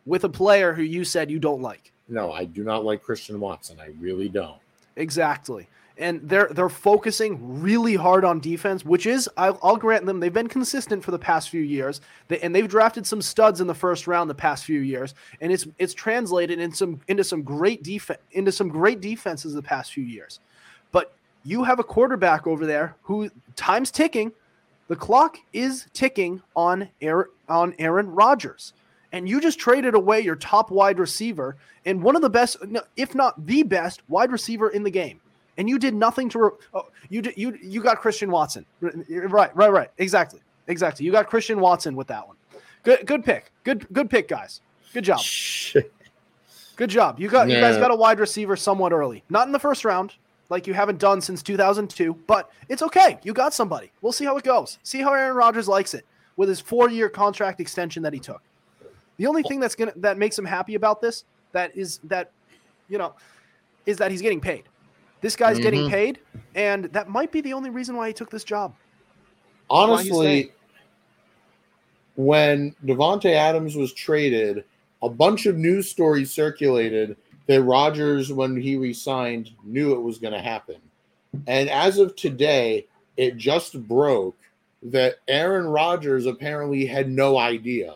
S1: with a player who you said you don't like.
S2: No, I do not like Christian Watson. I really don't.
S1: Exactly. And they're they're focusing really hard on defense, which is I'll, I'll grant them they've been consistent for the past few years. They, and they've drafted some studs in the first round the past few years, and it's it's translated in some into some great defense into some great defenses the past few years. But you have a quarterback over there who time's ticking, the clock is ticking on Aaron, on Aaron Rodgers. And you just traded away your top wide receiver and one of the best, if not the best, wide receiver in the game. And you did nothing to. Re- oh, you did, you you got Christian Watson. Right, right, right. Exactly, exactly. You got Christian Watson with that one. Good, good pick. Good, good pick, guys. Good job.
S2: Shit.
S1: Good job. You got you guys got a wide receiver somewhat early. Not in the first round, like you haven't done since 2002, but it's okay. You got somebody. We'll see how it goes. See how Aaron Rodgers likes it with his 4-year contract extension that he took. The only thing that's going to that makes him happy about this that is that you know is that he's getting paid. This guy's getting
S2: Mhm.
S1: paid and that might be the only reason why he took this job. why he's staying.
S2: Honestly, when Davante Adams was traded, a bunch of news stories circulated that Rodgers, when he resigned, knew it was going to happen. And as of today, it just broke that Aaron Rodgers apparently had no idea.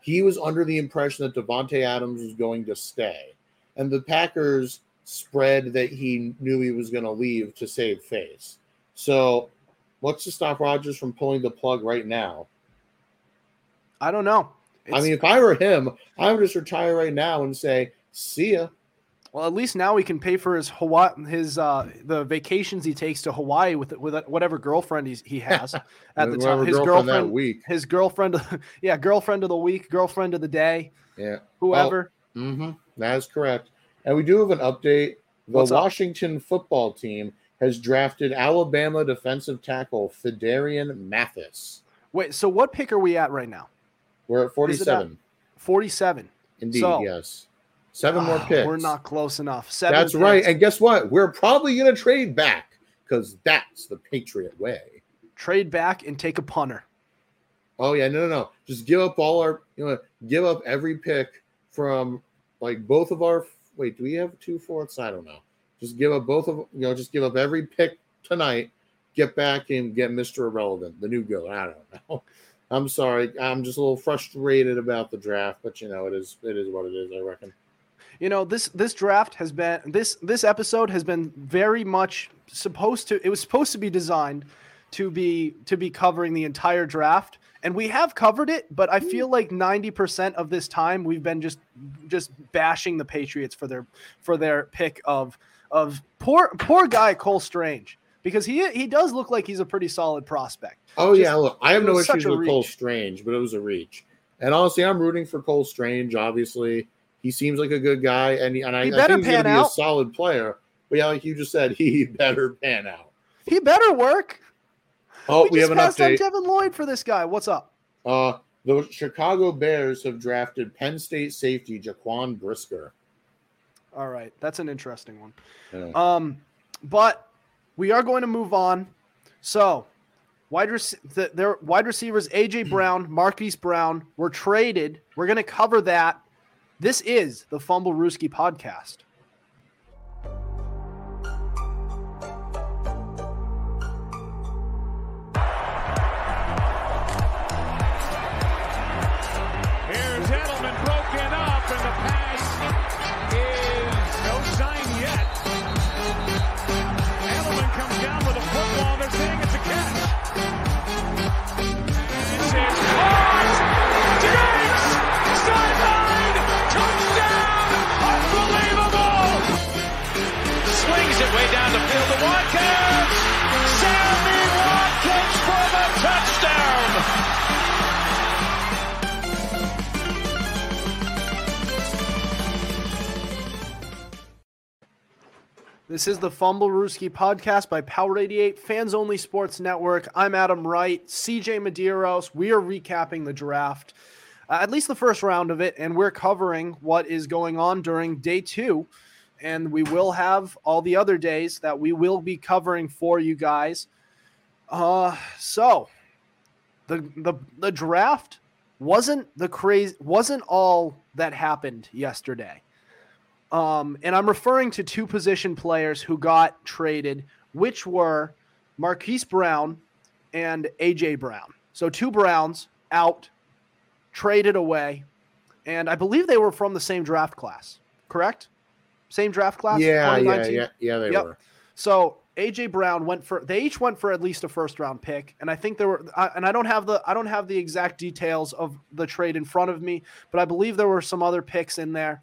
S2: He was under the impression that Davante Adams was going to stay. And the Packers spread that he knew he was going to leave to save face. So, what's to stop Rodgers from pulling the plug right now?
S1: I don't know.
S2: I mean, if I were him, I would just retire right now and say, "See ya."
S1: Well, at least now he can pay for his Hawaii, his uh, the vacations he takes to Hawaii with with whatever girlfriend he's, he has <laughs> at the time. His
S2: girlfriend
S1: girlfriend,
S2: that week.
S1: his girlfriend, <laughs> yeah, girlfriend of the week, girlfriend of the day,
S2: Yeah.
S1: whoever.
S2: hmm That is correct. And we do have an update. The
S1: What's up?
S2: Washington football team has drafted Alabama defensive tackle Phidarian Mathis.
S1: Wait, so what pick are we at right now?
S2: We're at
S1: Is it at-
S2: 47.
S1: Forty-seven.
S2: Indeed,
S1: so-
S2: yes. Seven more
S1: Ah,
S2: picks.
S1: We're not close enough. Seven.
S2: That's right. And guess what? We're probably going to trade back because that's the Patriot way.
S1: Trade back and take a punter.
S2: Oh yeah, no, no, no. Just give up all our, you know, give up every pick from like both of our. Wait, do we have two fourths? I don't know. Just give up both of, you know, just give up every pick tonight. Get back and get Mister Irrelevant, the new goat. I don't know. <laughs> I'm sorry. I'm just a little frustrated about the draft, but you know, it is it is what it is. I reckon.
S1: You know this this draft has been this this episode has been very much supposed to. It was supposed to be designed to be to be covering the entire draft, and we have covered it. But I mm-hmm. feel like ninety percent of this time we've been just just bashing the Patriots for their for their pick of of poor poor guy Cole Strange because he he does look like he's a pretty solid prospect.
S2: Oh
S1: Just-
S2: yeah, look, I have no
S1: was
S2: issues
S1: a
S2: with Cole. Strange, but it was a reach. And honestly, I'm rooting for Cole Strange. Obviously, he seems like a good guy, and he, and I,
S1: He
S2: I
S1: better
S2: think he's going to be a solid player. But yeah, like you just said, <laughs> he better pan out.
S1: He better work.
S2: Oh, we,
S1: we,
S2: have an update.
S1: Devin Lloyd for this guy. What's up?
S2: Uh, the Chicago Bears have drafted Penn State safety Jaquan Brisker.
S1: All right, that's an interesting one.
S2: Yeah.
S1: Um, but we are going to move on. So, wide rec- the, their wide receivers AJ <clears throat> Brown, Marquise Brown were traded. We're going to cover that. This is the Fumblerooski podcast. This is the Fumblerooski podcast by Power 88 Fans Only Sports Network. I'm Adam Wright, CJ Medeiros. We are recapping the draft, uh, at least the first round of it, and we're covering what is going on during day two. And we will have all the other days that we will be covering for you guys. Uh, so the the the draft wasn't the crazy wasn't all that happened yesterday. Um, and I'm referring to two position players who got traded, which were Marquise Brown and AJ Brown. So two Browns out, traded away, and I believe they were from the same draft class. Correct? Same draft class.
S2: yeah, yeah, yeah, yeah, they
S1: Yep.
S2: were.
S1: So AJ Brown went for they each went for at least a first round pick, and I think there were I, and I don't have the I don't have the exact details of the trade in front of me, but I believe there were some other picks in there.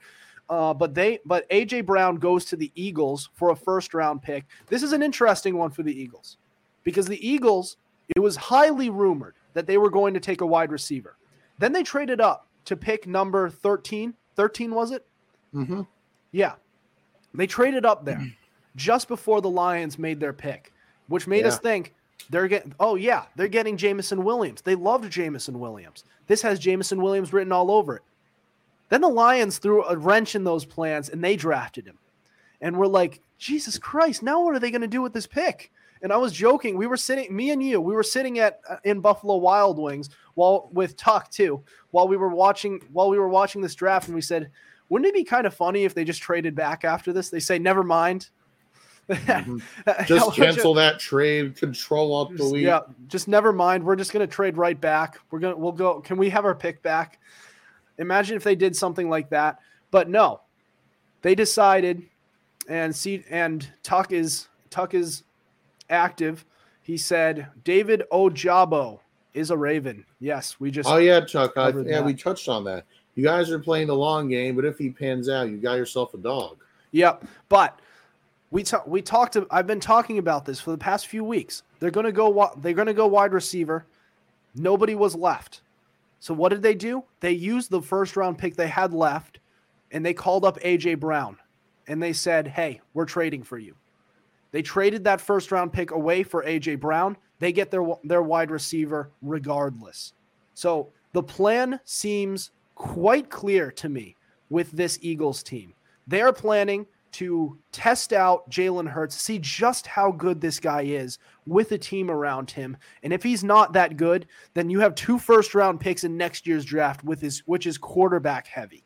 S1: Uh, but they but AJ Brown goes to the Eagles for a first round pick. This is an interesting one for the Eagles because the Eagles it was highly rumored that they were going to take a wide receiver. Then they traded up to pick number 13. 13 was it?
S2: hmm
S1: Yeah. They traded up there just before the Lions made their pick, which made us think they're getting, oh, yeah, they're getting Jameson Williams. They loved Jameson Williams. This has Jameson Williams written all over it. Then the Lions threw a wrench in those plans and they drafted him. And we're like, Jesus Christ, now what are they going to do with this pick? And I was joking. We were sitting, me and you, we were sitting at uh, in Buffalo Wild Wings while with Tuck too, while we were watching while we were watching this draft, and we said, wouldn't it be kind of funny if they just traded back after this? They say, never mind. <laughs>
S2: Mm-hmm. Just cancel that trade, control
S1: Just-
S2: delete.
S1: Yeah, just never mind. We're just gonna trade right back. We're gonna we'll go. Can we have our pick back? Imagine if they did something like that. But no, they decided, and see, and Tuck is Tuck is active. He said David Ojabo is a Raven. Yes, we just
S2: Oh yeah, Chuck. I, yeah, we touched on that. You guys are playing the long game, but if he pans out, you got yourself a dog.
S1: Yep. But we ta- we talked. I've been talking about this for the past few weeks. They're going to go. They're going to go wide receiver. Nobody was left. So what did they do? They used the first round pick they had left, and they called up AJ Brown, and they said, "Hey, we're trading for you." They traded that first round pick away for AJ Brown. They get their their wide receiver regardless. So the plan seems quite clear to me with this Eagles team. They are planning to test out Jalen Hurts, see just how good this guy is with a team around him. And if he's not that good, then you have two first round picks in next year's draft with his which is quarterback heavy.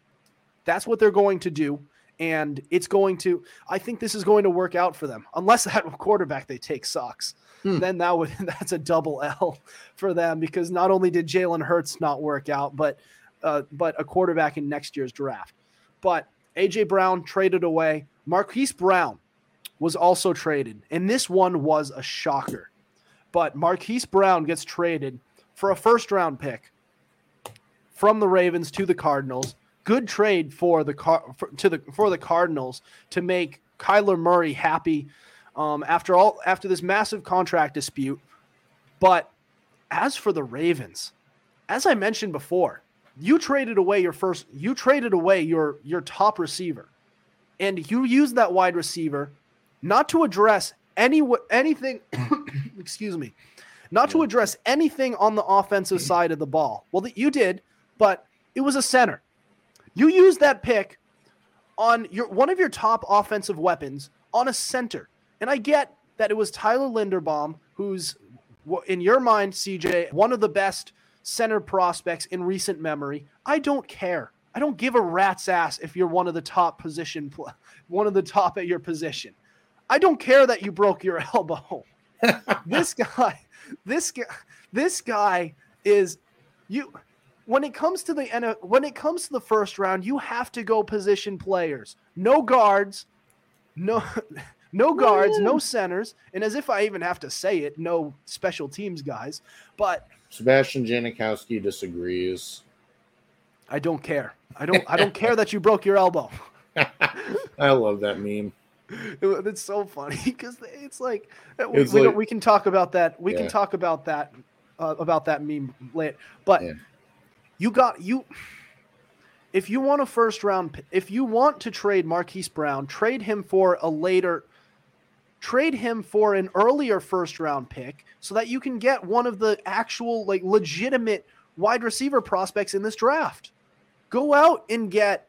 S1: That's what they're going to do. And it's going to, I think this is going to work out for them, unless that <laughs> quarterback they take sucks.
S2: Hmm.
S1: Then that would <laughs> that's a double L for them because not only did Jalen Hurts not work out, but uh, but a quarterback in next year's draft. But AJ Brown traded away. Marquise Brown was also traded, and this one was a shocker. But Marquise Brown gets traded for a first round pick from the Ravens to the Cardinals. Good trade for the car to the for the Cardinals to make Kyler Murray happy um, after all after this massive contract dispute. But as for the Ravens, as I mentioned before, you traded away your first you traded away your your top receiver and you used that wide receiver not to address any anything <coughs> excuse me not to address anything on the offensive side of the ball. Well that you did but it was a center. You used that pick on your one of your top offensive weapons on a center. And i get that it was tyler linderbaum who's in your mind cj one of the best center prospects in recent memory. I don't care i don't give a rat's ass if you're one of the top position pl- <laughs> one of the top at your position. I don't care that you broke your <laughs> elbow. This guy this guy this guy is you when it comes to the N- when it comes to the first round you have to go position players. No guards no <laughs> no guards no centers and as if i even have to say it no special teams guys but
S2: Sebastian Janikowski disagrees.
S1: I don't care i don't i don't care that you broke your elbow <laughs>
S2: I love that meme.
S1: It- it's so funny because it's like we,
S2: It's
S1: we,
S2: like-
S1: we can talk about that. We can talk about that uh, about that meme later. But
S2: Yeah.
S1: you got you. If you want a first round, if you want to trade Marquise Brown, trade him for a later, trade him for an earlier first round pick, so that you can get one of the actual like legitimate wide receiver prospects in this draft. Go out and get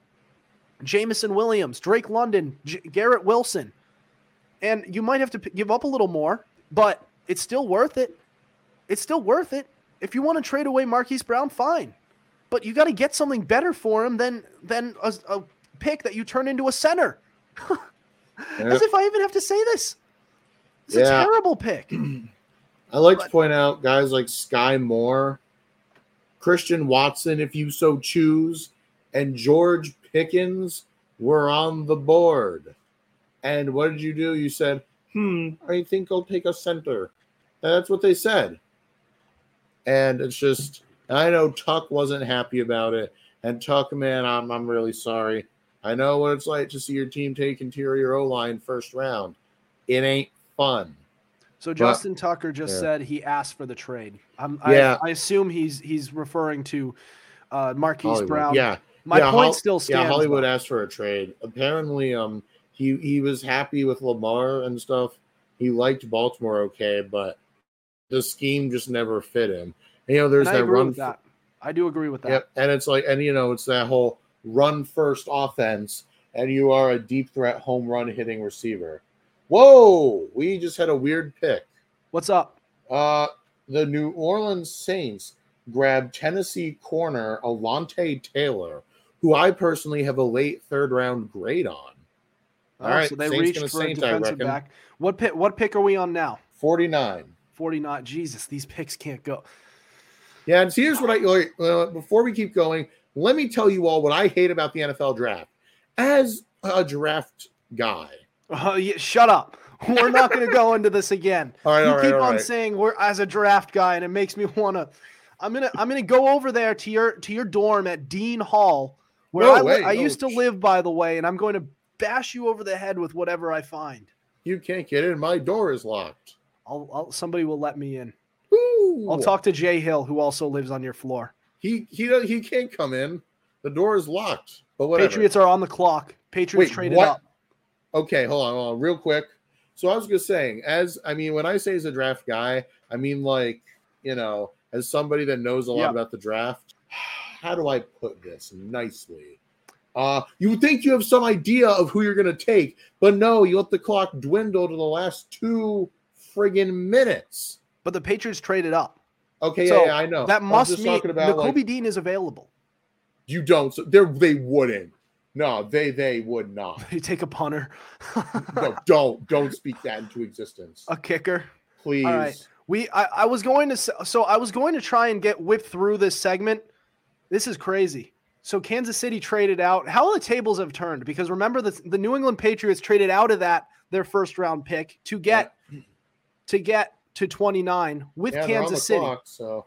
S1: Jameson Williams, Drake London, J- Garrett Wilson. And you might have to p- give up a little more, but it's still worth it. It's still worth it. If you want to trade away Marquise Brown, fine. But you got to get something better for him than than a, a pick that you turn into a center. <laughs> As if I even have to say this. It's a terrible pick. <clears throat>
S2: I like to point out guys like Skyy Moore, Christian Watson, if you so choose, and George Pickens were on the board. And what did you do? You said, hmm, I think I'll take a center. And that's what they said. And it's just, and I know Tuck wasn't happy about it. And Tuck, man, I'm, I'm really sorry. I know what it's like to see your team take interior O line first round. It ain't fun.
S1: So Justin Tucker just
S2: yeah.
S1: said he asked for the trade. I'm,
S2: Yeah.
S1: I, I assume he's he's referring to uh, Marquise
S2: Hollywood.
S1: Brown.
S2: Yeah.
S1: My
S2: yeah,
S1: point
S2: Hol-
S1: still stands.
S2: Yeah, Hollywood asked for a trade. Apparently, um, he he was happy with Lamar and stuff. He liked Baltimore okay, but the scheme just never fit him. And, you know, there's that run.
S1: that. I do agree with that.
S2: Yep, and it's like, and you know, it's that whole run first offense, and you are a deep threat home run hitting receiver. Whoa, we just had a weird pick.
S1: What's up?
S2: Uh, the New Orleans Saints grabbed Tennessee corner Alontae Taylor, who I personally have a late third round grade on.
S1: Oh,
S2: All right,
S1: so they
S2: Saints
S1: reached for a
S2: Saint, I
S1: defensive back. What pick? What pick are we on now?
S2: 49.
S1: Forty nine. Jesus, these picks can't go.
S2: Yeah, and so here's what I like, uh, before we keep going, let me tell you all what I hate about the NFL draft. As a draft guy,
S1: Uh, yeah, shut up. <laughs> We're not going to go into this again. <laughs>
S2: all right,
S1: you
S2: all right,
S1: keep
S2: all
S1: on
S2: right.
S1: saying we're as a draft guy, and it makes me want to. I'm gonna I'm gonna go over there to your to your dorm at Dean Hall, where
S2: No
S1: I,
S2: way,
S1: I
S2: no
S1: used to live, by the way, and I'm going to bash you over the head with whatever I find.
S2: You can't get in. My door is locked.
S1: I'll, I'll somebody will let me in.
S2: Ooh.
S1: I'll talk to Jay Hill, who also lives on your floor.
S2: He he he can't come in. The door is locked. But whatever.
S1: Patriots are on the clock. Patriots
S2: Wait,
S1: traded
S2: what?
S1: up.
S2: Okay, hold on, hold on, real quick. So I was just saying, as I mean, when I say as a draft guy, I mean like you know, as somebody that knows a lot
S1: Yeah.
S2: about the draft. <sighs> How do I put this nicely? Uh, you would think you have some idea of who you're going to take, but no, you let the clock dwindle to the last two friggin' minutes.
S1: But the Patriots traded up.
S2: Okay,
S1: So,
S2: yeah, yeah, I know.
S1: That must mean
S2: about
S1: Kobe
S2: like,
S1: Dean is available.
S2: you don't. So they they wouldn't. No, they they would not. <laughs>
S1: You take a punter,
S2: No, don't don't speak that into existence,
S1: a kicker.
S2: please.
S1: all right. We I, I was going to so I was going to try and get whipped through this segment. This is crazy. So Kansas City traded out. How the tables have turned because remember the the New England Patriots traded out of that their first round pick to get to get to 29 with
S2: Yeah, they're on the
S1: Kansas City.
S2: clock, so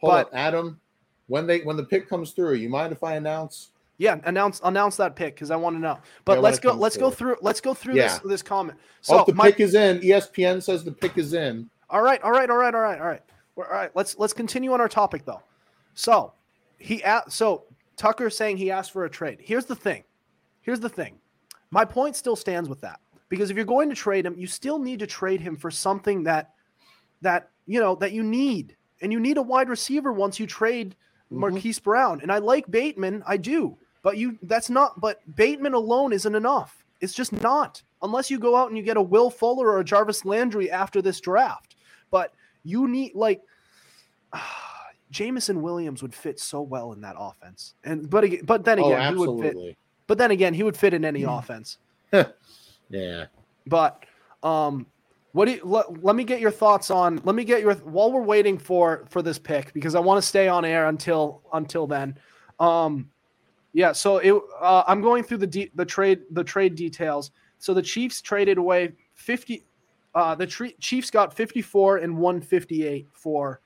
S2: hold
S1: But-
S2: up, Adam. When they when the pick comes through, you mind if I announce?
S1: Yeah, announce announce that pick because I want to know. But
S2: Yeah,
S1: let's go let's go
S2: through.
S1: let's go through
S2: Yeah.
S1: this this comment.
S2: So
S1: So
S2: oh, the
S1: my,
S2: pick is in. ESPN says the pick is in.
S1: All right, all right, all right, all right, all right. All right, let's let's continue on our topic though. So he asked, so Tucker saying he asked for a trade. Here's the thing. Here's the thing. My point still stands with that because if you're going to trade him, you still need to trade him for something that that you know that you need, and you need a wide receiver once you trade
S2: Mhm.
S1: Marquise Brown. And I like Bateman, I do, but you that's not. But Bateman alone isn't enough. It's just not unless you go out and you get a Will Fuller or a Jarvis Landry after this draft. But you need like <sighs> Jameson Williams would fit so well in that offense. And but again, but then
S2: Oh,
S1: again, he would fit.
S2: absolutely.
S1: But then again, he would fit in any
S2: Hmm.
S1: offense. <laughs>
S2: Yeah.
S1: But um, what do you, let, let me get your thoughts on? Let me get your while we're waiting for for this pick because I want to stay on air until until then. Um, yeah. So it uh, I'm going through the de- the trade the trade details. So the Chiefs traded away fifty. Uh, the tre- Chiefs got 54 and 158 for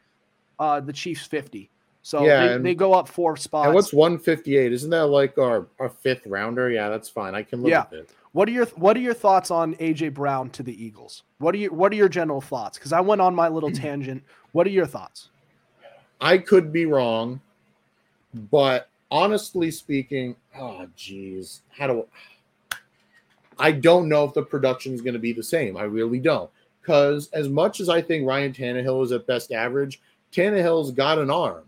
S1: uh, the Chiefs 50. So
S2: Yeah,
S1: they,
S2: and-
S1: they go up four spots.
S2: And what's 158? Isn't that like our, our fifth rounder? Yeah, that's fine. I can live
S1: Yeah.
S2: with it.
S1: What are your What are your thoughts on AJ Brown to the Eagles? What are your What are your general thoughts? Because I went on my little <clears throat> tangent. What are your thoughts?
S2: I could be wrong, but honestly speaking, oh geez, how do I don't know if the production is going to be the same. I really don't. Because as much as I think Ryan Tannehill is at best average, Tannehill's got an arm,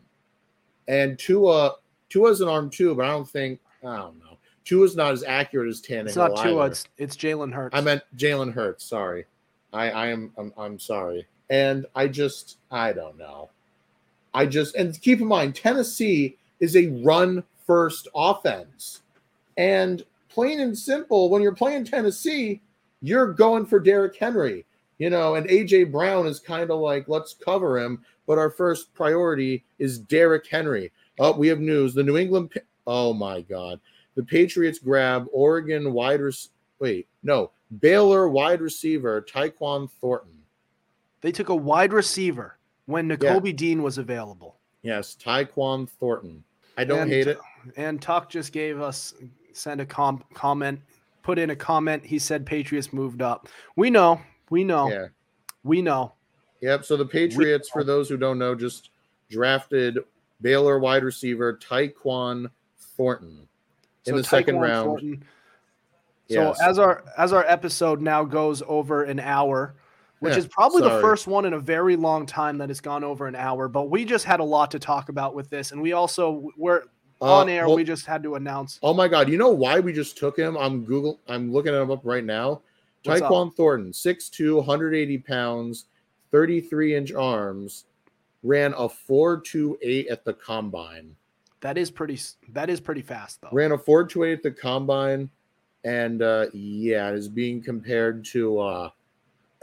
S2: and Tua Tua's an arm too. But I don't think I don't know. Tua's not as accurate as Tannehill.
S1: It's not Tua.
S2: either.
S1: It's it's Jalen Hurts.
S2: I meant Jalen Hurts. Sorry, I, I am I'm, I'm sorry, and I just I don't know. I just and keep in mind Tennessee is a run first offense, and plain and simple, when you're playing Tennessee, you're going for Derrick Henry, you know, and AJ Brown is kind of like let's cover him, but our first priority is Derrick Henry. Oh, we have news. The New England. Oh my God. The Patriots grab Oregon wide rec- wait, no, Baylor wide receiver Tyquan Thornton.
S1: they took a wide receiver when Nakobe Dean was available,
S2: Yes, Tyquan Thornton. I don't
S1: And-
S2: hate it.
S1: and Tuck just gave us sent a com- comment, put in a comment. He said Patriots moved up. We know, we know,
S2: Yeah.
S1: we know.
S2: Yep. So the Patriots, for those who don't know, just drafted Baylor wide receiver Tyquan Thornton in
S1: So
S2: the second round.
S1: Thornton- So
S2: Yes.
S1: as our as our episode now goes over an hour, which
S2: Yeah,
S1: is probably the first one in a very long time that has gone over an hour, but we just had a lot to talk about with this, and we also were
S2: Uh,
S1: on air.
S2: hold-
S1: we just had to announce.
S2: Oh my God! You know why we just took him? I'm Google. I'm looking at him up right now.
S1: What's up?
S2: Tyquan Thornton, 6'2", 180 pounds, 33 inch arms, ran a 4.28 at the combine.
S1: That is pretty. That is pretty fast though.
S2: Ran a 4.28 at the combine, and uh, yeah, is being compared to. Uh,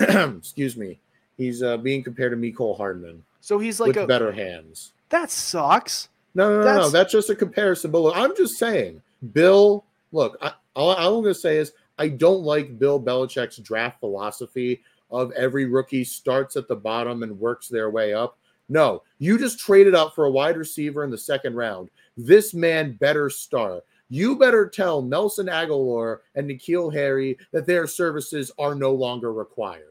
S2: <clears throat> excuse me, he's uh, being compared to Mecole Hardman
S1: So he's like
S2: with
S1: a.
S2: better hands.
S1: That sucks.
S2: No, no, no, no.
S1: That's-
S2: That's just a comparison. But look, I'm just saying, Bill. Look, I, all, all I'm going to say is I don't like Bill Belichick's draft philosophy of every rookie starts at the bottom and works their way up. No, you just traded up for a wide receiver in the second round. This man better start. you better tell Nelson Agholor and N'Keal Harry that their services are no longer required.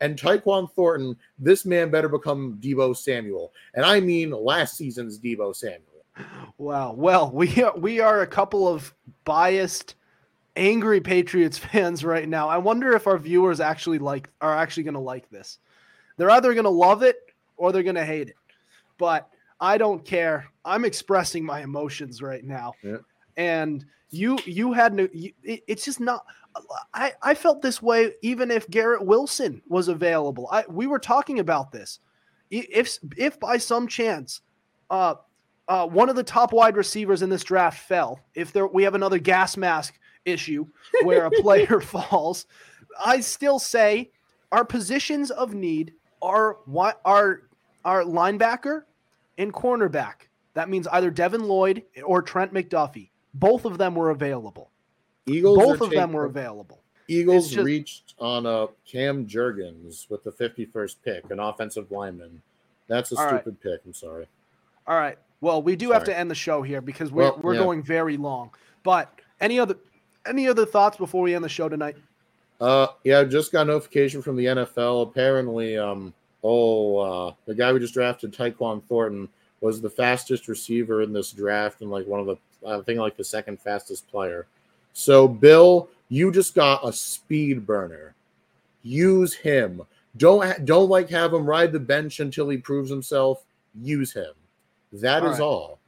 S2: And Tyquan Thornton, this man better become Deebo Samuel. And I mean last season's Deebo Samuel.
S1: Wow. Well, <laughs> we are, we are a couple of biased, angry Patriots fans right now. I wonder if our viewers actually like are actually going to like this. They're either going to love it or they're going to hate it. But I don't care. I'm expressing my emotions right now.
S2: Yeah.
S1: And you you had no you, it, it's just not I I felt this way even if Garrett Wilson was available. I we were talking about this. If if by some chance uh uh, one of the top wide receivers in this draft fell. If there we have another gas mask issue where a player <laughs> falls, I still say our positions of need are are our linebacker and cornerback. That means either Devin Lloyd or Trent McDuffie. Both of them were available.
S2: Eagles
S1: Both of them were available.
S2: Eagles
S1: just-
S2: reached on a Cam Jurgens with the 51st pick, an offensive lineman. That's a
S1: All right.
S2: stupid pick. I'm sorry.
S1: All right. Well, we do have to end the show here because we're
S2: Well,
S1: we're
S2: yeah.
S1: going very long. But any other any other thoughts before we end the show tonight?
S2: Uh, yeah, just got notification from the NFL. Apparently, um, oh, uh, the guy we just drafted, Tyquan Thornton, was the fastest receiver in this draft and like one of the, I think like the second fastest player. So, Bill, you just got a speed burner. Use him. Don't don't like have him ride the bench until he proves himself. Use him. That is
S1: All right.
S2: all.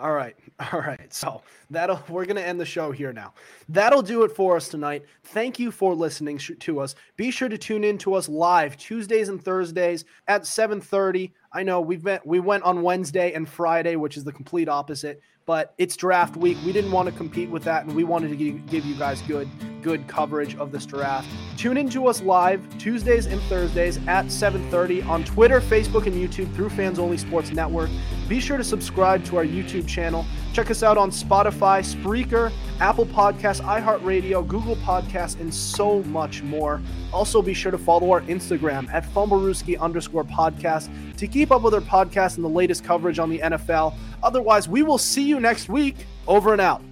S1: All right. <laughs> All right. So that'll we're gonna end the show here now. That'll do it for us tonight. Thank you for listening sh- to us. Be sure to tune in to us live Tuesdays and Thursdays at 7:30. I know we've been we went on Wednesday and Friday, which is the complete opposite, but it's draft week. We didn't want to compete with that, and we wanted to give, you guys good good coverage of this draft. Tune in to us live Tuesdays and Thursdays at 7:30 on Twitter, Facebook, and YouTube through Fans Only Sports Network. Be sure to subscribe to our YouTube channel. Check us out on Spotify, Spreaker, Apple Podcasts, iHeartRadio, Google Podcasts, and so much more. Also, be sure to follow our Instagram at Fumblerooski underscore podcast to keep up with our podcast and the latest coverage on the NFL. Otherwise, we will see you next week. Over and out.